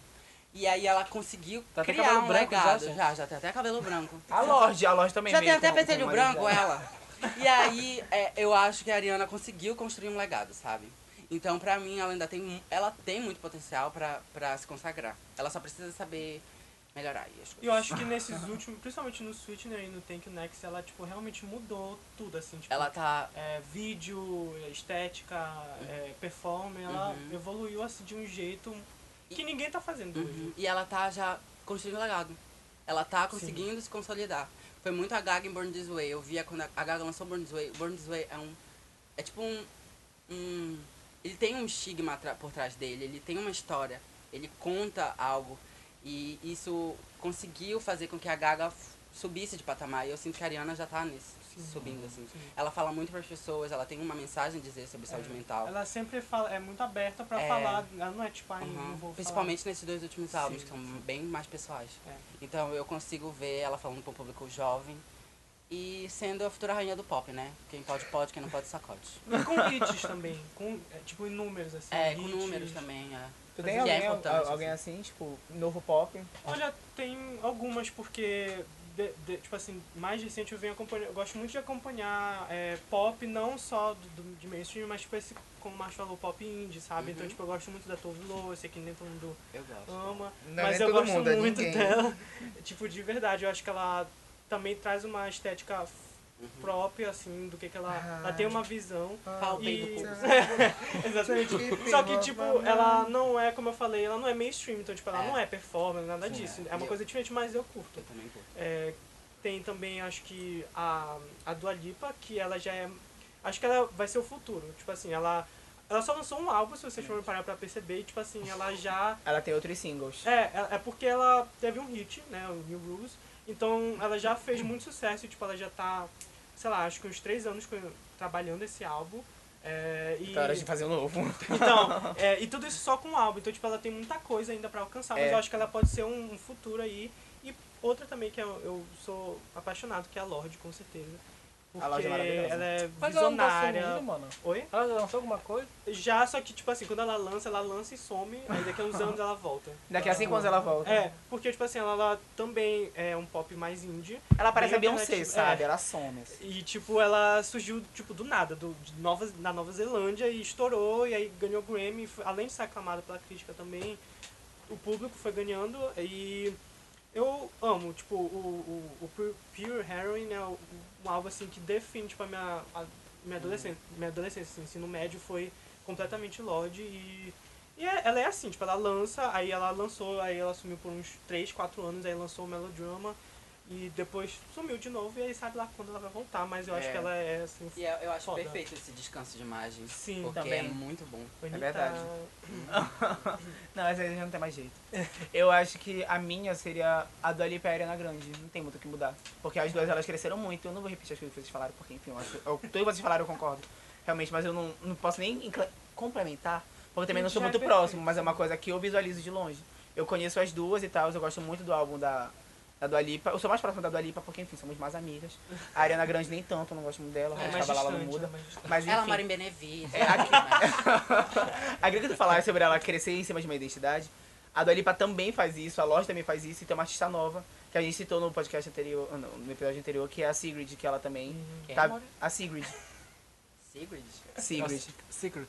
E aí ela conseguiu Tá até criar cabelo um branco já, legado. gente. Já, já, tem até cabelo branco. A Lorde, a Lorde também Já tem até com- com branco, ela. E aí, é, eu acho que a Ariana conseguiu construir um legado, sabe? Então, pra mim, ela ainda tem, ela tem muito potencial pra, pra se consagrar. Ela só precisa saber melhorar aí as coisas. E eu acho que nesses últimos, principalmente no Switch né, e no Thank You Next, ela tipo, realmente mudou tudo, assim, tipo, Ela tá é, vídeo, estética, é, performance, ela Uhum. evoluiu assim de um jeito que ninguém tá fazendo hoje. Uhum. E ela tá já construindo um legado. Ela tá conseguindo se consolidar. Foi muito a Gaga em Born This Way. Eu via quando a Gaga lançou Born This Way. Born This Way é um é tipo um, um. Ele tem um estigma por trás dele, ele tem uma história, ele conta algo. E isso conseguiu fazer com que a Gaga subisse de patamar. E eu sinto que a Ariana já tá nesse, subindo, assim. sim. Ela fala muito para as pessoas, ela tem uma mensagem a dizer sobre saúde mental. Ela sempre fala, é muito aberta pra É. falar. Ela não é tipo, ai, Uhum. não vou Principalmente nesses dois últimos álbuns, Sim, que são bem mais pessoais. É. Então eu consigo ver ela falando com o público jovem e sendo a futura rainha do pop, né? Quem pode, pode, quem não pode, sacode. falar. E com hits também, com, é, tipo, em números, assim. É, com hits. números também, é. Tu tem que é alguém, alguém assim, tipo, novo pop? Olha, tem algumas porque, de- de- tipo assim, mais recente eu venho acompanhando, eu gosto muito de acompanhar é, pop, não só do, do- de mainstream, mas tipo esse, como o Márcio falou, pop indie, sabe? Então, Uhum. tipo, eu gosto muito da Tove Lo, eu sei que nem todo mundo Eu gosto. ama, Não, mas eu gosto mundo, é muito dela. tipo, de verdade, eu acho que ela também traz uma estética. Própria, assim, do que que ela... Ah. Ela tem uma visão do E-. Exatamente. Só que, tipo, ela não é, como eu falei, ela não é mainstream, então, tipo, ela É. não é performance, nada Sim, disso. é. É uma Eu- coisa diferente, mas eu curto. Eu também curto. É, tem também, acho que, a, a Dua Lipa, que ela já é... Acho que ela vai ser o futuro. Tipo assim, ela... Ela só lançou um álbum, se vocês forem parar pra perceber, e, tipo assim, ela já... Ela tem outros singles. É, é é porque ela teve um hit, né, o New Rules, então ela já fez muito sucesso, e, tipo, ela já tá, sei lá, acho que uns três anos trabalhando esse álbum. É, e... Tá hora de fazer um novo. Então, é, e tudo isso só com o álbum. Então, tipo, ela tem muita coisa ainda pra alcançar, mas É. eu acho que ela pode ser um, um futuro aí. E outra também que eu, eu sou apaixonado, que é a Lorde, com certeza. Porque A Lorde é maravilhosa. ela é Mas ela não tá visionária. sumindo, mano. Oi? Ela já lançou alguma coisa? Já, só que, tipo assim, quando ela lança, ela lança e some, aí daqui a uns anos ela volta. Daqui a cinco anos ela volta. É, porque, tipo assim, ela, ela também é um pop mais indie. Ela parece a Beyoncé, alternativo. sabe? É. Ela some. assim. E, tipo, ela surgiu, tipo, do nada, do, de Nova, na Nova Zelândia e estourou, e aí ganhou Grammy, foi- além de ser aclamada pela crítica também, o público foi ganhando, e eu amo, tipo, o, o, o Pu- Pure Heroin é um um álbum, assim, que define, tipo, a minha, a minha, adolescência, minha adolescência, assim, ensino médio foi completamente Lorde, e, e é- ela é assim, tipo, ela lança, aí ela lançou, aí ela sumiu por uns 3, 4 anos, aí lançou o Melodrama, e depois sumiu de novo, e aí sabe lá quando ela vai voltar, mas eu acho É. que ela é assim. E eu, eu acho Foda. perfeito esse descanso de imagem. Sim, porque também. é muito bom. bonita. verdade. Não, mas aí já não tem mais jeito. Eu acho que a minha seria a Dua Lipa e a Ariana Grande. Não tem muito o que mudar. Porque as duas, elas cresceram muito. Eu não vou repetir as coisas que vocês falaram, porque, enfim, eu acho, eu, tudo que vocês falaram eu concordo. Realmente, mas eu não, não posso nem complementar, porque eu também não sou é muito perfeito, próximo, mas é uma coisa que eu visualizo de longe. Eu conheço as duas e tal, eu gosto muito do álbum da, da Dua Lipa. Eu sou mais próximo da Dua Lipa porque, enfim, somos mais amigas. A Ariana Grande nem tanto, eu não gosto muito dela. É mais Chabala não distante, muda. é mais distante. Mas, enfim, Ela mora em Benevides. É, aqui- mas- a queria que tu falasse sobre ela crescer em cima de uma identidade. A Dua Lipa também faz isso, a Loja também faz isso, e tem uma artista nova, que a gente citou no podcast anterior, ah, não, no episódio anterior, que é a Sigrid, que ela também Quem, tá... A Sigrid. Sigrid? Sigrid. Secret.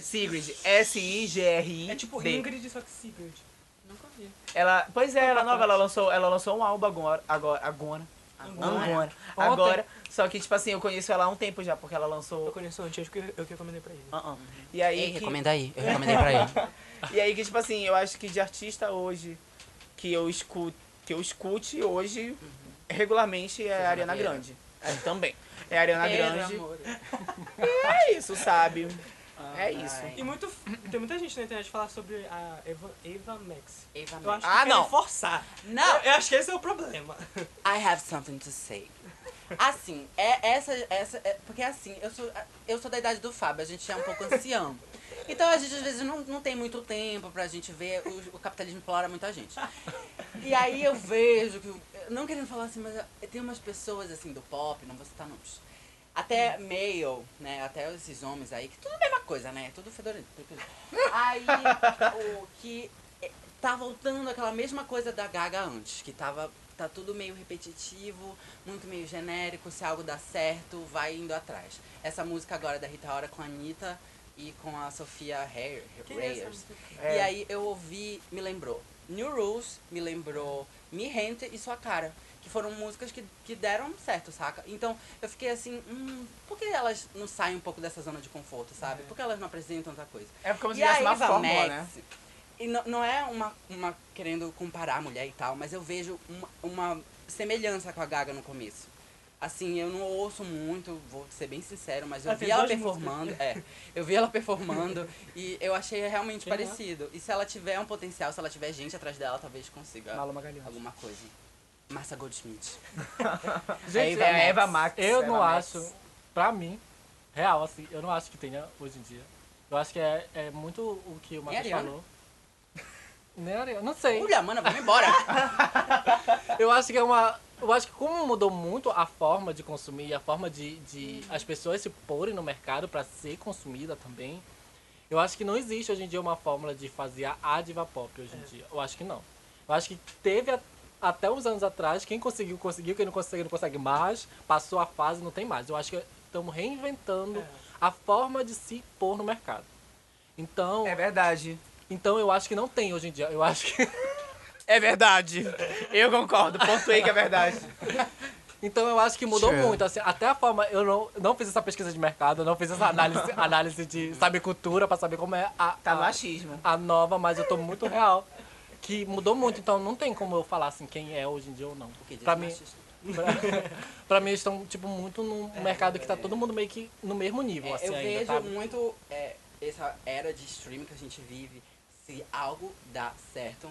Sigrid. S-I-G-R-I. É tipo. Ingrid, só que Sigrid. Ela, pois é, ela é nova, ela lançou, ela lançou um álbum agora, agora, agora, Agora. Só que, tipo assim, eu conheço ela há um tempo já, porque ela Eu lançou... conheço antes, que eu, eu que recomendei pra ele. Ah, ah. E aí Ei, que... recomenda aí. Eu recomendei pra ele. E aí que, tipo assim, eu acho que de artista hoje que eu escuto, que eu escute hoje regularmente é a Ariana. Grande. É, também. É a Ariana Grande. amor. É isso, sabe? É isso. Ai. E muito, tem muita gente na internet que fala sobre a Eva, Eva Max. Eva Eu acho Max. que Ah, não. forçar. Não, Eu, eu acho que esse é o problema. I have something to say. Assim, é essa, essa, é, porque assim, eu sou, eu sou da idade do Fábio, a gente é um pouco ancião. Então a gente às vezes não, não tem muito tempo pra gente ver, o, o capitalismo explora muita gente. E aí eu vejo que, não querendo falar assim, mas tem umas pessoas assim do pop, não vou citar nomes. Até male, né, até esses homens aí, que tudo a mesma coisa, né, tudo fedorento. Aí, o que é, tá voltando aquela mesma coisa da Gaga antes, que tava tá tudo meio repetitivo, muito meio genérico, se algo dá certo, vai indo atrás. Essa música agora é da Rita Ora com a Anitta e com a Sofia é Reyes. É. E aí eu ouvi, me lembrou New Rules, me lembrou Me Rente e Sua Cara. Que foram músicas que, que deram certo, saca? Então eu fiquei assim, hum, por que elas não saem um pouco dessa zona de conforto, sabe? Por que elas não apresentam tanta coisa? É como se tivesse uma Eva fórmula, Max, né? E não, não é uma, uma querendo comparar a mulher e tal, mas eu vejo uma, uma semelhança com a Gaga no começo. Assim, eu não ouço muito, vou ser bem sincero, mas eu Ela vi ela performando. É, eu vi ela performando e eu achei realmente Quem é? parecido. E se ela tiver um potencial, se ela tiver gente atrás dela, talvez consiga alguma coisa. Márcia Goldschmidt. Gente, É Eva Max. Eu Eva não Max. acho, pra mim, real, assim, eu não acho que tenha hoje em dia. Eu acho que é, é muito o que o Matheus falou. Nem Ariana, não sei. Olha, mana, vamos embora. Eu acho que é uma. Eu acho que como mudou muito a forma de consumir, a forma de, de as pessoas se porem no mercado pra ser consumida também. Eu acho que não existe hoje em dia uma fórmula de fazer a- diva pop hoje em dia. Eu acho que não. Eu acho que teve a- até uns anos atrás, quem conseguiu, conseguiu, quem não conseguiu, não consegue mais. Passou a fase, não tem mais. Eu acho que estamos reinventando a forma de se pôr no mercado. Então, É verdade. então eu acho que não tem hoje em dia. Eu acho que É verdade. Eu concordo. Pontuei que é verdade. Então eu acho que mudou True. muito, assim, até a forma, eu não, não fiz essa pesquisa de mercado, não fiz essa análise, análise de saber cultura pra saber como é a, Tá no a, achismo. a nova, mas eu tô muito real. Que mudou muito, então não tem como eu falar assim quem é hoje em dia ou não. O que diz Pra mim, pra, pra mim eles estão, tipo, muito num mercado que tá todo mundo meio que no mesmo nível, É, assim, eu ainda, vejo sabe? muito é, essa era de streaming que a gente vive. Se algo dá certo,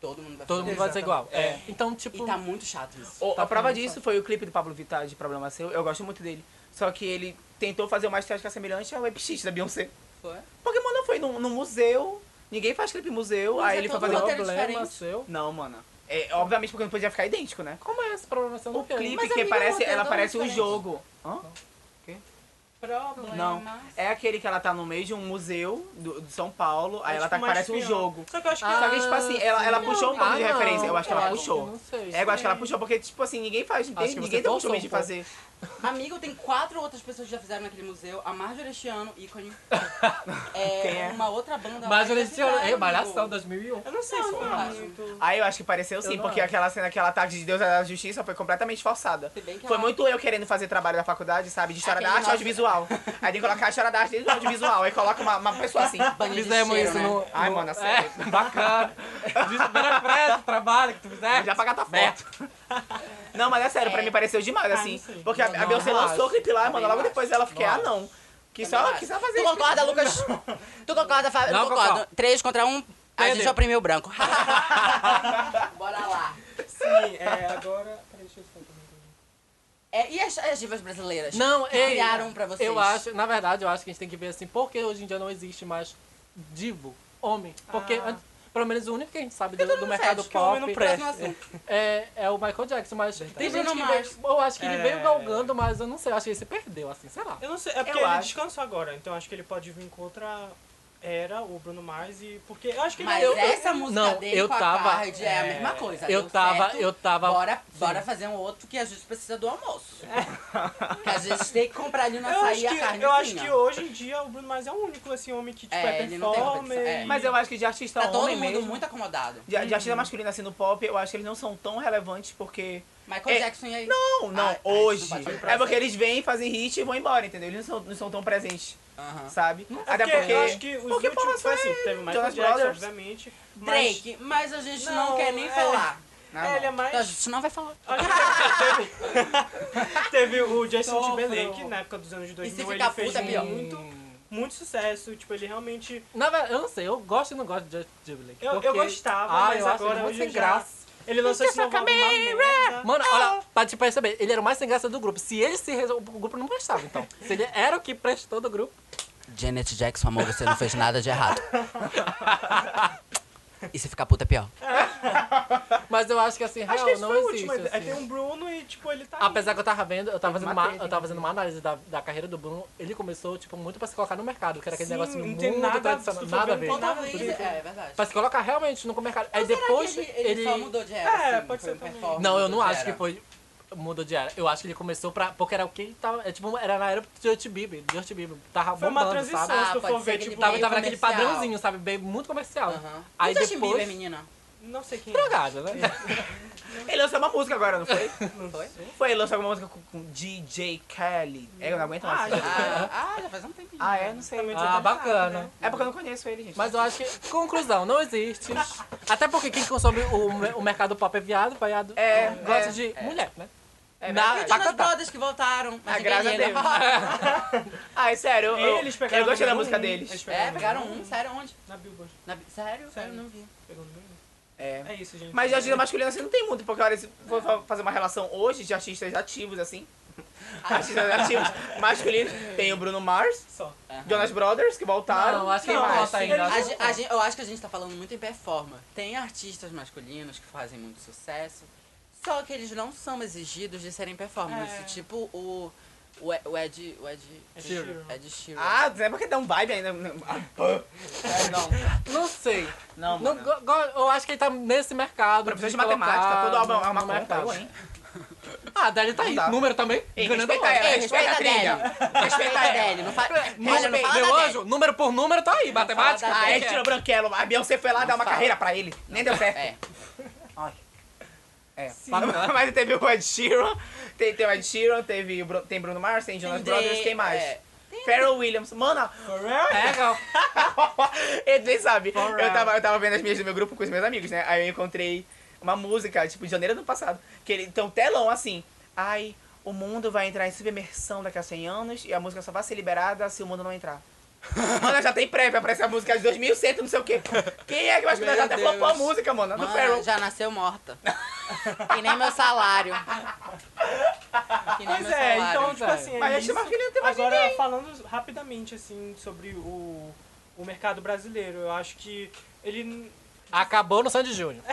todo mundo vai Todo fazer. mundo vai ser igual. É. É. Então, tipo, E tá muito chato isso. O- Tá a prova disso foi o clipe do Pablo Vittar de Problema Seu. Eu gosto muito dele. Só que ele tentou fazer uma estética semelhante ao Epix da Beyoncé. Foi? Porque, mano, foi num, num museu. Ninguém faz clipe em museu. Mas aí é ele foi todo fazer. roteiro problema diferente. seu. Não, mano. É, obviamente porque não podia ficar idêntico, né? Como é esse problema seu? O Não quero. clipe Mas, que amigo, parece. roteiro Ela é parece um diferente. jogo. Hã? Problema. Não. É aquele que ela tá no meio de um museu do, de São Paulo. Aí É ela tá que parece um jogo. Só que eu acho que. Só que, tipo assim, ela, ela puxou um pouco Ah, de não. referência. Eu acho que ela Eu puxou. não sei, É, eu acho que ela puxou, porque, tipo assim, ninguém faz. Ninguém, Acho que ninguém tem o forçou costume de um fazer. Amigo, tem quatro outras pessoas que já fizeram naquele museu. A Marjorie este ano, ícone. É, Quem é? uma outra banda. Já tinham. fizeram, Ei, Malhação amigo. 2001. Eu não sei se foi muito. Aí eu acho que pareceu sim, porque acho. aquela cena, aquela ataque de Deus da Justiça foi completamente forçada. Foi muito eu querendo fazer trabalho da faculdade, sabe? De história da arte e audiovisual. Aí tem que colocar a história da arte dentro do audiovisual. Aí coloca uma, uma pessoa assim. Banho de Fizemos cheiro, isso né? no. Ai, no- mano, é sério. É, bacana. O trabalho que tu fizeste. Já pagar tua foto. Não, mas é sério, pra mim pareceu demais, Ah, assim. Porque a, Não, a Beyoncé lançou o clipe lá, mano. Logo depois ela fiquei, ah, não. Também só, quis só fazer Tu concorda, Lucas? tu concorda, Fábio? Não Eu concordo. concordo. Três contra um, a gente oprimiu o branco. Bora lá. Sim, é, agora. Peraí, deixa eu. É, e as, as divas brasileiras? Não, que criaram pra vocês? Eu acho, na verdade, eu acho que a gente tem que ver assim, por que hoje em dia não existe mais divo, homem? Porque, Ah. Pelo menos o único que a gente sabe do, do mercado fede, que o homem pop não presta. É, é o Michael Jackson, mas tem gente que veio, eu acho que ele É. veio galgando, mas eu não sei, eu acho que ele se perdeu, assim, sei lá. Eu não sei, é porque Eu ele acho. descansou agora, então acho que ele pode vir com outra era, o Bruno Mars, e. Porque eu acho que Mas ele. eu- essa música não, dele eu com a tava- Card é a é, mesma coisa. Eu tava, certo. eu tava. Bora, bora fazer um outro que a gente precisa do almoço. que a gente tem que comprar ali no eu acho açaí a carne. eu acho que hoje em dia o Bruno Mars é o único assim, homem que tipo, É, é, ele não tem performer. é. Mas eu acho que de artista Tá todo homem mundo mesmo. muito acomodado. De, de artista masculino assim no pop, eu acho que eles não são tão relevantes porque. Michael É, Jackson e aí? Não, não, Ah, ah, hoje. não É porque eles vêm, fazem hit e vão embora, entendeu? Eles não são, não são tão presentes, Sabe? Até porque porque. eu acho que os porque últimos foi assim, teve o Michael Jonas Jackson, Brothers. obviamente. Mas, Drake, mas a gente não, Não, quer nem é. falar. Ah, é, ele é não. mais. Então, a gente não vai falar. Acho teve, teve o Justin. Timberlake, na época dos anos de E se 2000, ficar ele fez puta, é pior. muito, muito sucesso. Tipo, ele realmente... Na verdade, eu não sei, eu gosto e não gosto de Justin Timberlake. Eu, porque- eu gostava, ah, mas eu acho agora ele muito hoje sem já- graça. Ele lançou esse novo álbum, uma merda. Mano, olha, pra te perceber, ele era o mais sem graça do grupo. Se ele se resolve, o grupo não prestava, então. Se ele era o que prestou do grupo. Janet Jackson, amor, você não fez nada de errado. E se ficar puta é pior. Mas eu acho que assim, Acho real, que esse não foi o existe. último. Aí assim. tem um Bruno e, tipo, ele tá... Apesar que eu tava vendo, eu tava fazendo, uma, matei, eu tava fazendo uma análise da, da carreira do Bruno, ele começou, tipo, muito pra se colocar no mercado, que era aquele Sim, negócio não muito nada- tradicional, se for nada a ver, ver. não tem nada Talvez, por isso. é, é verdade. Pra se colocar realmente no mercado. Aí Será que depois ele, ele... ele só mudou de era, É, assim, pode foi ser um também. performance, Não, eu não acho que era. foi mudou de era. Eu acho que ele começou pra... Porque era o que ele tava... É, tipo, era na era do Justin Bieber. Justin Bieber tava Foi uma bombando, transição, sabe? Ah, se tu for ser ver, que ele tipo... Tava, tava naquele comercial. padrãozinho, sabe? Bem, muito comercial. Aham. Aí e Justin depois- Bieber, menina? Não sei quem é. Drogada, né? Ele lançou uma música agora, não foi? Não foi? Foi, ele lançou alguma música com, com DJ Kelly. É, eu não aguento mais. Ah, Ah, já- Ah, ah, já faz um tempinho. é? Não sei. Ah, bacana. né? É porque eu não conheço ele, gente. Mas eu acho que, conclusão, não existe. Até porque quem consome o, o mercado pop é viado, viado É, gosta é, de mulher, né? É Na-. E cantar. Brothers que voltaram. Ah, mas graças a Deus. liga. Ai, sério, eu, Eles eu, pegaram eu gostei da música um, deles. eles É, pegaram número um, sério, onde? Na Billboard. Na- sério? Sério. Eu não vi. Pegou um. É. É isso, gente. Mas de artista masculino assim não tem muito, porque olha, se for fa- fazer uma relação hoje de artistas ativos, assim. artistas ativos masculinos, tem o Bruno Mars, Só. Jonas Brothers, que voltaram. Não, acho que não conta ainda. A a gen- eu acho que a gente tá falando muito em performance. Tem artistas masculinos que fazem muito sucesso, só que eles não são exigidos de serem performance. É. Tipo o, o, E- o Ed. O Ed. Ed Sheeran. Ed Sheeran. Ah, é porque dá um vibe ainda. Ah, pô. É, não, Não sei. não, Não, mano. go- go- eu acho que ele tá nesse mercado. Professor de colocar matemática, todo álbum é uma conta, eu, hein? Ah, Dali tá Não aí. dá. Número também. Ei, ganhando respeita ela, Ei, respeita a respeita trilha. Respeita Respeita a. Adele. Não fa... Olha, não Número, fala meu anjo, número por número tá aí. Matemática. Ah. Ed tirou branquelo. A Beyoncé foi lá dar uma fala. carreira pra ele. Nem deu certo. É. É. Mas teve o Ed Sheeran, tem, tem o Ed Sheeran, teve tem Bruno Mars, tem Jonas Tem Brothers, quem mais? é. Pharrell Williams. Mano, Pega. ele nem sabe. Eu tava, eu tava vendo as minhas do meu grupo com os meus amigos, né? Aí eu encontrei uma música, tipo, de janeiro do ano passado. Que ele um telão assim. Ai, o mundo vai entrar em submersão daqui a 100 anos e a música só vai ser liberada se o mundo não entrar. Mano, já tem prévia pra essa música de 2100, não sei o quê. Quem é que vai escutar? Já até flopou a música, mano. Do Mano, Pharrell. já nasceu morta. que nem meu salário. Que nem Pois meu é, salário. então, tipo assim. é Mas a gente isso. masculino tem mais Agora, ninguém. falando rapidamente, assim, sobre o, o mercado brasileiro, eu acho que ele. Acabou no Sandy Júnior.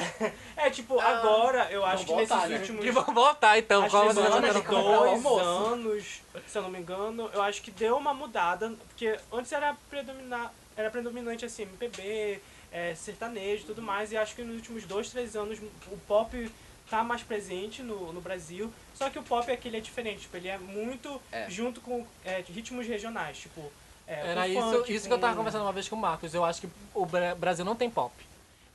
É, tipo, agora, eu acho que voltar, nesses né? últimos. Que vão voltar então. Acho Qual que você nesses tá dois almoço. anos, se eu não me engano, eu acho que deu uma mudada, porque antes era, predominar, era predominante assim, MPB, é, sertanejo e tudo mais, e acho que nos últimos dois, três anos o pop tá mais presente no, no Brasil, só que o pop aquele é diferente, tipo, ele é muito É. junto com é, ritmos regionais, tipo... é, Era com isso, funk, isso que eu tava com- conversando uma vez com o Marcos. Eu acho que o Bra- Brasil não tem pop.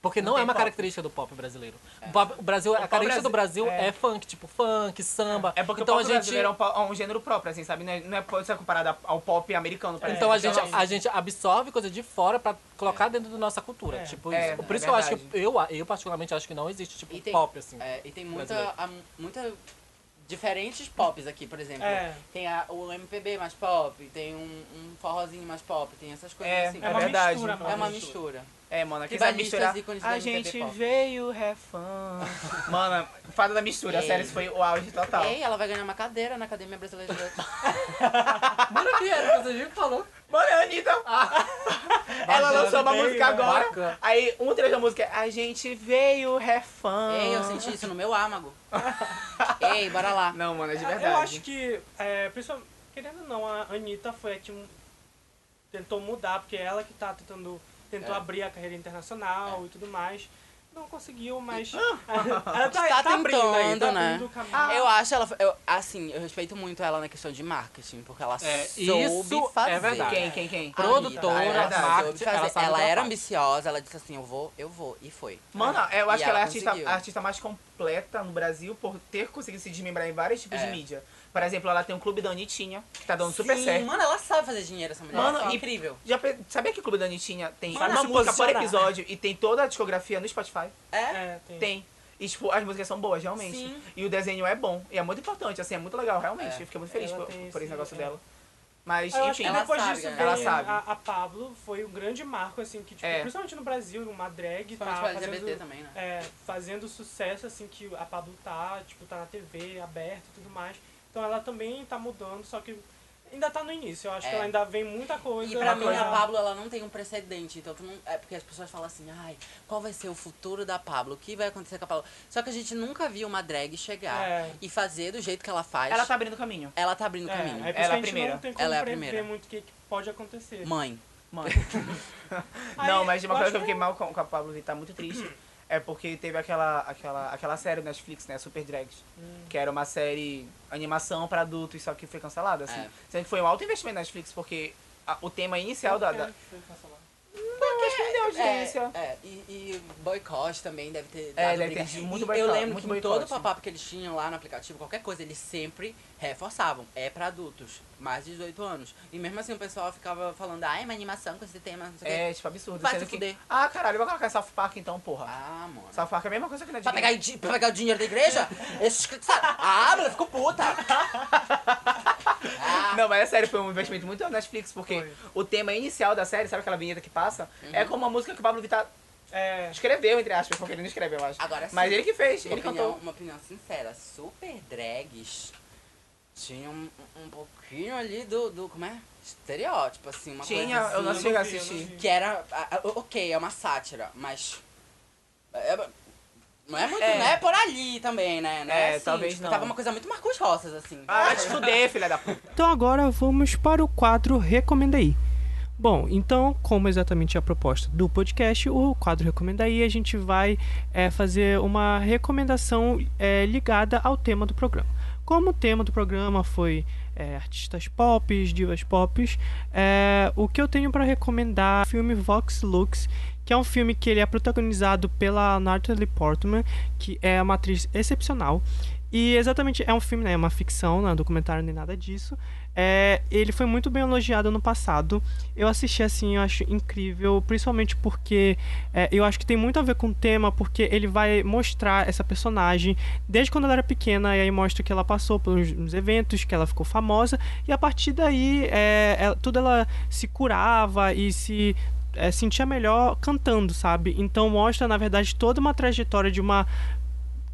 Porque não, Não é uma pop. característica do pop brasileiro. O, pop- o Brasil, a pop característica do brasi- Brasil é. é. funk, tipo funk, samba. É porque então o pop a gente brasileiro é um, é um gênero próprio, assim, sabe? Não é, não é pode ser comparado a- ao pop americano, por Então a exemplo. gente, a gente absorve coisa de fora pra colocar dentro da nossa cultura. É. Tipo É, isso. Por é isso que eu acho que eu, eu particularmente acho que não existe tipo tem- pop assim. É, e tem muita, a- muita diferentes pops aqui, por exemplo. É. Tem a- o MPB mais pop, tem um, um forrozinho mais pop, tem essas coisas É, assim. É uma verdade. mistura, É mano. uma mistura. É, mano, aqui sabe misturar. ícones A gente pop. veio have fun. Mano, fada da mistura, Ei. sério, isso foi o auge total. Ei, ela vai ganhar uma cadeira na Academia Brasileira de Mano, que era? Você viu que falou? Mano, a Anitta, ela Bacana, lançou uma bem, música agora. bacana. Aí, um trecho da música é A gente veio fun. Ei, eu senti isso no meu âmago. Ei, bora lá. Não, mano, é de verdade. Eu acho que, é, principalmente, querendo ou não, a Anitta foi a que tentou mudar, porque é ela que tá tentando, tentou É. abrir a carreira internacional e tudo mais. Não conseguiu, mas Ah. ela tá, Está tá abrindo aí, tentando, tá né? caminho. Eu acho ela. Eu, assim, eu respeito muito ela na questão de marketing, porque ela É, soube isso fazer. é verdade. Quem, quem, quem? Produtora, é ela, verdade. marketing, ela era ambiciosa, ela disse assim, eu vou, eu vou, e foi. Mano, eu acho E que ela é a artista, a artista mais completa no Brasil por ter conseguido se desmembrar em vários tipos É. de mídia. Por exemplo, ela tem um clube da Anitinha, que tá dando super Sim, certo. Mano, ela sabe fazer dinheiro, essa mulher. Mano, é incrível. Já pe- sabia que o Clube da Anitinha tem Sabe uma se música por episódio e tem toda a discografia no Spotify? É? É, tem. Tem. E, tipo, as músicas são boas, realmente. Sim. E o desenho é bom. E é muito importante, assim, é muito legal, realmente. É. Eu fiquei muito feliz Ela por, tem por esse esse- negócio é. dela. Mas, Eu acho enfim. que Ela depois sabe disso veio Ela sabe. A, a Pablo foi um grande marco, assim, que, tipo, É. principalmente no Brasil, uma drag tá Principalmente pra LGBT fazendo, também, né? é, fazendo sucesso, assim, que a Pablo tá, tipo, tá na TV, aberta e tudo mais. Então ela também tá mudando, só que ainda tá no início. Eu acho É. que ela ainda vem muita coisa. E pra uma mim, coisa- a Pablo, ela não tem um precedente. Então, tu não, é porque as pessoas falam assim, ai, qual vai ser o futuro da Pablo? O que vai acontecer com a Pablo? Só que a gente nunca viu uma drag chegar É. e fazer do jeito que ela faz. Ela tá abrindo caminho. Ela tá abrindo É, caminho. é Ela que é a primeira. não tem como Ela é a primeira. muito o que, que pode acontecer. Mãe. Aí, não, mas uma eu coisa que eu fiquei mal com, com a Pablo Vittar, muito triste, é porque teve aquela, aquela, aquela série no Netflix, né? Super Drags. Hum. Que era uma série animação pra adultos, só que foi cancelada, assim. É. Sendo que foi um alto investimento na Netflix, porque a- o tema inicial da, da- Foi cancelado. acho que não deu audiência. É, é, e, e boicote também deve ter É, dado deve briga. ter muito boicote, Eu lembro muito que em todo boicote. pop-up que eles tinham lá no aplicativo, qualquer coisa, eles sempre reforçavam. É pra adultos, mais de 18 anos. E mesmo assim o pessoal ficava falando, ah, é uma animação com esse tema, não sei o. É, tipo, absurdo. Vai se que- fuder. Ah, caralho, eu vou colocar South Park então, porra. Ah, mano. South Park é a mesma coisa que na Pra pegar, di- pra pegar o dinheiro da igreja? Esses Ah, mas eu fico puta. Ah, Não, mas é sério, foi um investimento muito da Netflix, porque o tema inicial da série, sabe aquela vinheta que passa? É Uhum. como uma música que o Pablo Vittar É. escreveu, entre aspas, porque ele não escreveu, eu acho. Agora sim. Mas ele que fez, uma ele opinião, cantou. uma opinião sincera, super drags tinham um, um pouquinho ali do, do, como é? Estereótipo, assim, uma Tinha, coisa eu não assim, cheguei a assistir. que era, a- a- ok, é uma sátira, mas é- não é muito, É. não é por ali também, né? Não É, assim, talvez tipo, não. Tava uma coisa muito Marcos Roças, assim. Ah, vai te fuder, filha da puta. Então agora vamos para o quadro Recomenda aí. Bom, então, como exatamente é a proposta do podcast, o quadro Recomenda aí, a gente vai é, fazer uma recomendação é, ligada ao tema do programa. Como o tema do programa foi é, artistas pop, divas pop, é, o que eu tenho para recomendar é o filme Vox Lux, que é um filme que ele é protagonizado pela Natalie Portman, que é uma atriz excepcional. E exatamente é um filme, né? É uma ficção, não é um documentário nem nada disso. É, ele foi muito bem elogiado no passado. Eu assisti assim, eu acho incrível, principalmente porque é, eu acho que tem muito a ver com o tema, porque ele vai mostrar essa personagem desde quando ela era pequena, e aí mostra que ela passou pelos eventos, que ela ficou famosa, e a partir daí é, tudo ela se curava e se é, sentia melhor cantando, sabe? Então mostra, na verdade, toda uma trajetória de uma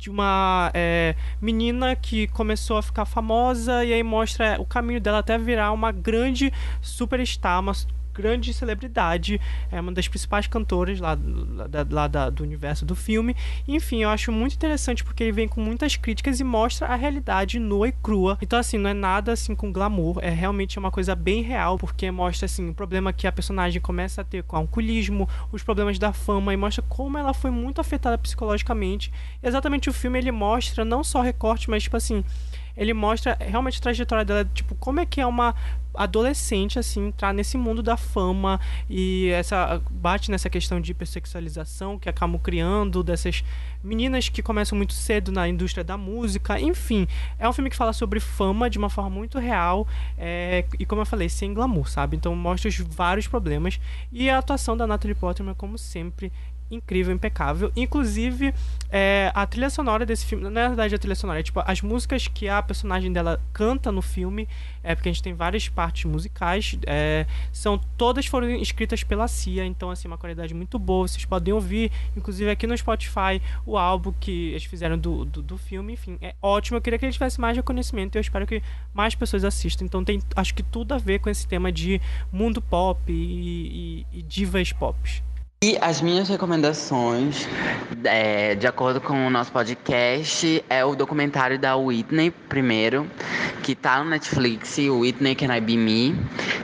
de uma é, menina que começou a ficar famosa e aí mostra o caminho dela até virar uma grande superstar, uma grande celebridade, é uma das principais cantoras lá, lá lá da- do universo do filme. Enfim, eu acho muito interessante porque ele vem com muitas críticas e mostra a realidade nua e crua. Então, assim, não é nada assim com glamour, é realmente uma coisa bem real, porque mostra assim o problema que a personagem começa a ter com o alcoolismo, os problemas da fama e mostra como ela foi muito afetada psicologicamente. Exatamente o filme ele mostra não só recorte, mas tipo assim, ele mostra realmente a trajetória dela, tipo, como é que é uma adolescente assim entrar nesse mundo da fama e essa bate nessa questão de hipersexualização que acabam criando dessas meninas que começam muito cedo na indústria da música, enfim, é um filme que fala sobre fama de uma forma muito real é, e como eu falei, sem glamour, sabe? Então mostra os vários problemas e a atuação da Natalie Portman, como sempre, incrível, impecável. Inclusive, é, a trilha sonora desse filme, na verdade a trilha sonora, é tipo as músicas que a personagem dela canta no filme, é porque a gente tem várias partes musicais, é, são todas foram escritas pela Cia, então assim, uma qualidade muito boa. Vocês podem ouvir, inclusive aqui no Spotify, o álbum que eles fizeram do, do, do filme, enfim, é ótimo. Eu queria que ele tivesse mais reconhecimento e eu espero que mais pessoas assistam. Então tem acho que tudo a ver com esse tema de mundo pop e, e, e divas pop. E as minhas recomendações, é, de acordo com o nosso podcast, é o documentário da Whitney, primeiro, que tá no Netflix, Whitney Can I Be Me,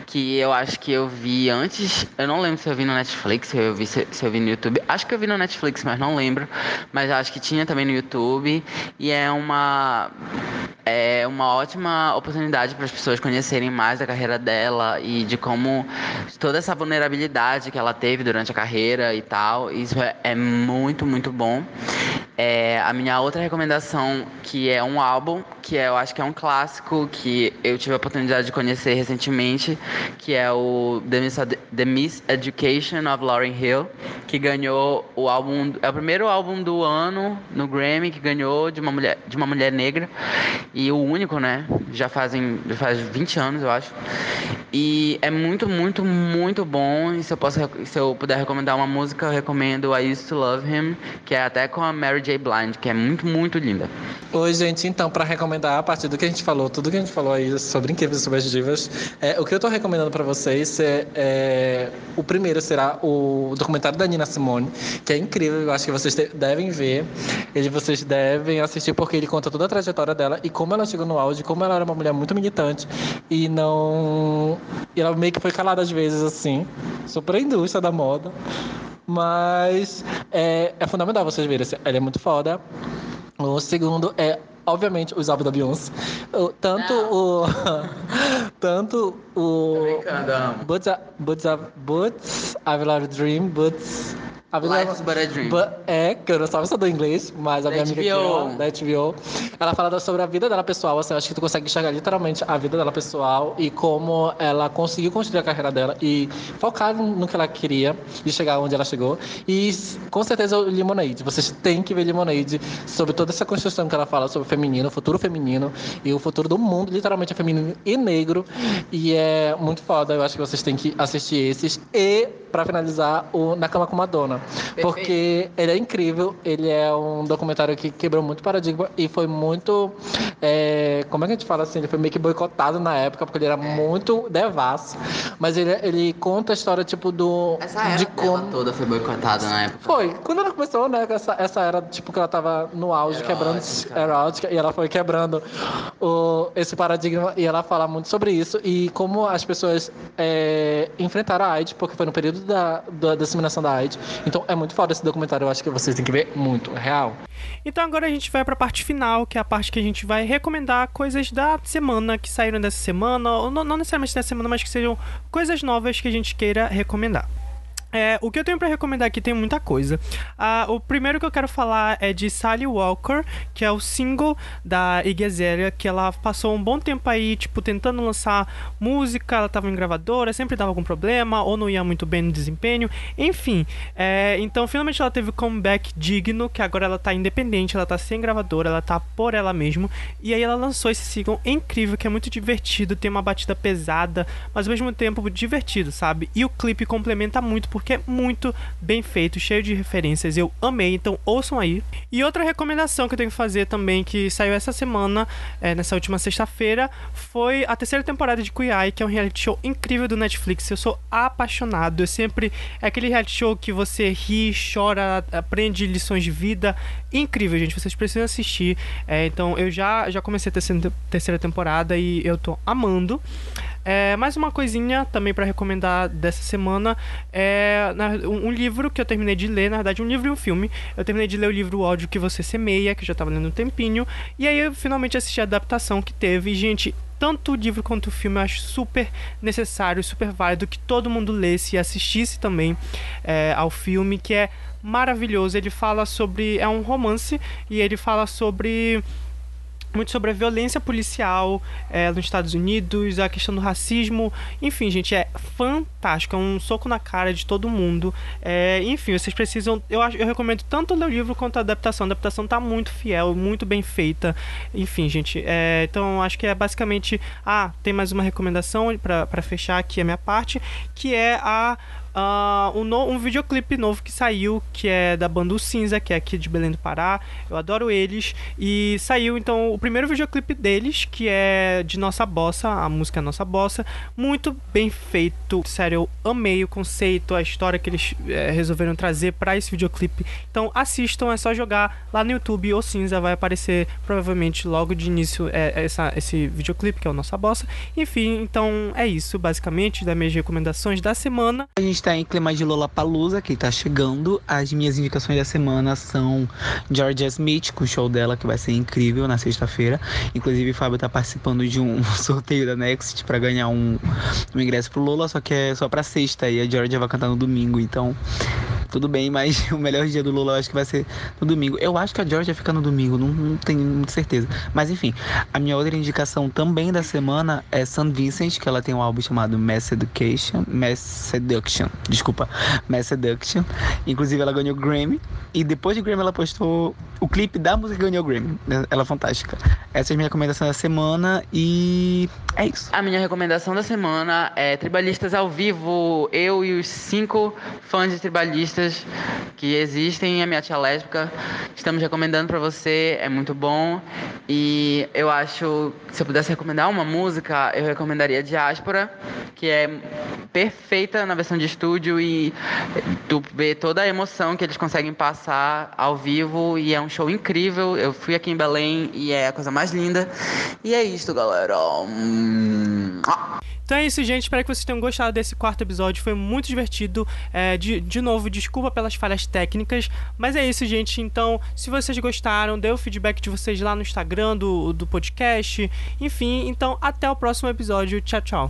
que eu acho que eu vi antes, eu não lembro se eu vi no Netflix, se eu vi, se, se eu vi no YouTube, acho que eu vi no Netflix, mas não lembro, mas acho que tinha também no YouTube, e é uma é uma ótima oportunidade para as pessoas conhecerem mais da carreira dela e de como toda essa vulnerabilidade que ela teve durante a carreira e tal. Isso é, é muito, muito bom. É, a minha outra recomendação, que é um álbum, que é, eu acho que é um clássico, que eu tive a oportunidade de conhecer recentemente, que é o The, Miss, The of Lauryn Hill, que ganhou o álbum, é o primeiro álbum do ano no Grammy que ganhou de uma mulher, de uma mulher negra e o único, né? Já fazem, já faz 20 anos, eu acho. E é muito, muito, muito bom. E se eu posso, se eu puder recomendar uma música, eu recomendo I Used to Love Him, que é até com a Mary J. Blind, que é muito, muito linda. Oi, gente. Então, para recomendar, a partir do que a gente falou, tudo que a gente falou aí sobre incríveis sobre as divas, é, o que eu tô recomendando para vocês é, é, o primeiro será o documentário da Nina Simone, que é incrível. Eu acho que vocês devem ver. Ele vocês devem assistir porque ele conta toda a trajetória dela e como ela chegou no auge, como ela era uma mulher muito militante e não, e ela meio que foi calada às vezes assim, super a indústria da moda. Mas é, é fundamental vocês verem. Ela é muito foda. O segundo é obviamente, os álbuns da Beyoncé. O- Tanto o. tanto o. Brincando, amo. Boots, a- Boots, a- Boots, I've Loved Dream, Boots. I've Life Loved- is but a dream. É, que eu não sabia só do inglês, mas a minha amiga ó, da HBO, ela fala sobre a vida dela pessoal, assim, acho que tu consegue enxergar literalmente a vida dela pessoal e como ela conseguiu construir a carreira dela e focar no que ela queria e chegar onde ela chegou. E com certeza o Lemonade, vocês têm que ver Lemonade sobre toda essa construção que ela fala sobre o feminino, o futuro feminino e o futuro do mundo, literalmente é feminino e negro. E é muito foda, eu acho que vocês têm que assistir esses. E, pra finalizar, o Na Cama com Madonna. Porque ele é incrível, ele é um documentário que quebrou muito paradigma e foi muito. é, como é que a gente fala assim? Ele foi meio que boicotado na época, porque ele era muito devasso. Mas ele, ele conta a história, tipo, do. Essa era de como. toda foi boicotada na época. Foi, quando ela começou, né, essa, essa era, tipo, que ela tava no auge, quebrando Erótica. erótica, e ela foi quebrando o, esse paradigma, e ela fala muito sobre isso, e como as pessoas é, enfrentaram a AIDS, porque foi no período da, da disseminação da AIDS. Então é muito foda esse documentário, eu acho que vocês têm que ver muito, é real. Então agora a gente vai pra parte final, que é a parte que a gente vai recomendar coisas da semana que saíram dessa semana, ou não, não necessariamente dessa semana, mas que sejam coisas novas que a gente queira recomendar. É, o que eu tenho pra recomendar aqui tem muita coisa. Ah, o primeiro que eu quero falar é de Sally Walker, que é o single da Iggy Azalea, que ela passou um bom tempo aí, tipo, tentando lançar música, ela tava em gravadora, sempre dava algum problema, ou não ia muito bem no desempenho, enfim. é, então, finalmente ela teve um comeback digno, que agora ela tá independente, ela tá sem gravadora, ela tá por ela mesma, e aí ela lançou esse single incrível, que é muito divertido, tem uma batida pesada, mas ao mesmo tempo divertido, sabe? E o clipe complementa muito, porque é muito bem feito, cheio de referências. Eu amei, então ouçam aí. E outra recomendação que eu tenho que fazer também, que saiu essa semana, é, nessa última sexta-feira, foi a terceira temporada de Kuyai, que é um reality show incrível do Netflix. Eu sou apaixonado. Eu sempre. É aquele reality show que você ri, chora, aprende lições de vida. Incrível, gente. Vocês precisam assistir. É, então eu já, já comecei a terceira, terceira temporada e eu tô amando. É, mais uma coisinha também pra recomendar dessa semana é um, um livro que eu terminei de ler, na verdade, um livro e um filme. Eu terminei de ler o livro O Ódio que Você Semeia, que eu já tava lendo um tempinho, e aí eu finalmente assisti a adaptação que teve. E, gente, tanto o livro quanto o filme eu acho super necessário, super válido que todo mundo lesse e assistisse também é, ao filme, que é maravilhoso. Ele fala sobre. É um romance e ele fala sobre muito sobre a violência policial é, nos Estados Unidos, a questão do racismo, enfim, gente, é fantástico, é um soco na cara de todo mundo. É, enfim, vocês precisam, eu acho, eu recomendo tanto ler o livro quanto a adaptação. A adaptação tá muito fiel, muito bem feita. Enfim, gente, é, então acho que é basicamente, ah, tem mais uma recomendação pra fechar aqui a minha parte, que é a ah, um, no- um videoclipe novo que saiu, que é da banda O Cinza, que é aqui de Belém do Pará. Eu adoro eles. E saiu então o primeiro videoclipe deles, que é de Nossa Bossa, a música é Nossa Bossa. Muito bem feito. Sério, eu amei o conceito, a história que eles eh, resolveram trazer para esse videoclipe. Então assistam, é só jogar lá no YouTube O Cinza, vai aparecer provavelmente logo de início é, essa, esse videoclipe, que é o Nossa Bossa. Enfim, então é isso, basicamente, das minhas recomendações da semana. A gente tá em clima de Lollapalooza, que tá chegando. As minhas indicações da semana são Georgia Smith, com o show dela, que vai ser incrível na sexta-feira. Inclusive, o Fábio tá participando de um sorteio da Next pra ganhar um, um ingresso pro Lola, só que é só pra sexta e a Georgia vai cantar no domingo, então tudo bem, mas o melhor dia do Lula eu acho que vai ser no domingo. Eu acho que a Georgia fica no domingo, não, não tenho muita certeza. Mas enfim, a minha outra indicação também da semana é San Vincent, que ela tem um álbum chamado Mass Education, Mass Seduction, desculpa, Mass Seduction. Inclusive ela ganhou Grammy e depois de Grammy ela postou o clipe da música que ganhou Grammy. Ela é fantástica. Essa é a minha recomendação da semana e é isso. A minha recomendação da semana é Tribalistas ao vivo. Eu e os cinco fãs de Tribalistas que existem, a minha tia lésbica, estamos recomendando pra você, é muito bom. E eu acho, se eu pudesse recomendar uma música, eu recomendaria Diáspora, que é perfeita na versão de estúdio e tu vê toda a emoção que eles conseguem passar ao vivo e é um show incrível. Eu fui aqui em Belém e é a coisa mais linda. E é isso, galera. Então é isso, gente. Espero que vocês tenham gostado desse quarto episódio. Foi muito divertido. É, de, de novo, desculpa pelas falhas técnicas. Mas é isso, gente. Então, se vocês gostaram, dê o feedback de vocês lá no Instagram do, do podcast. Enfim, então até o próximo episódio. Tchau, tchau.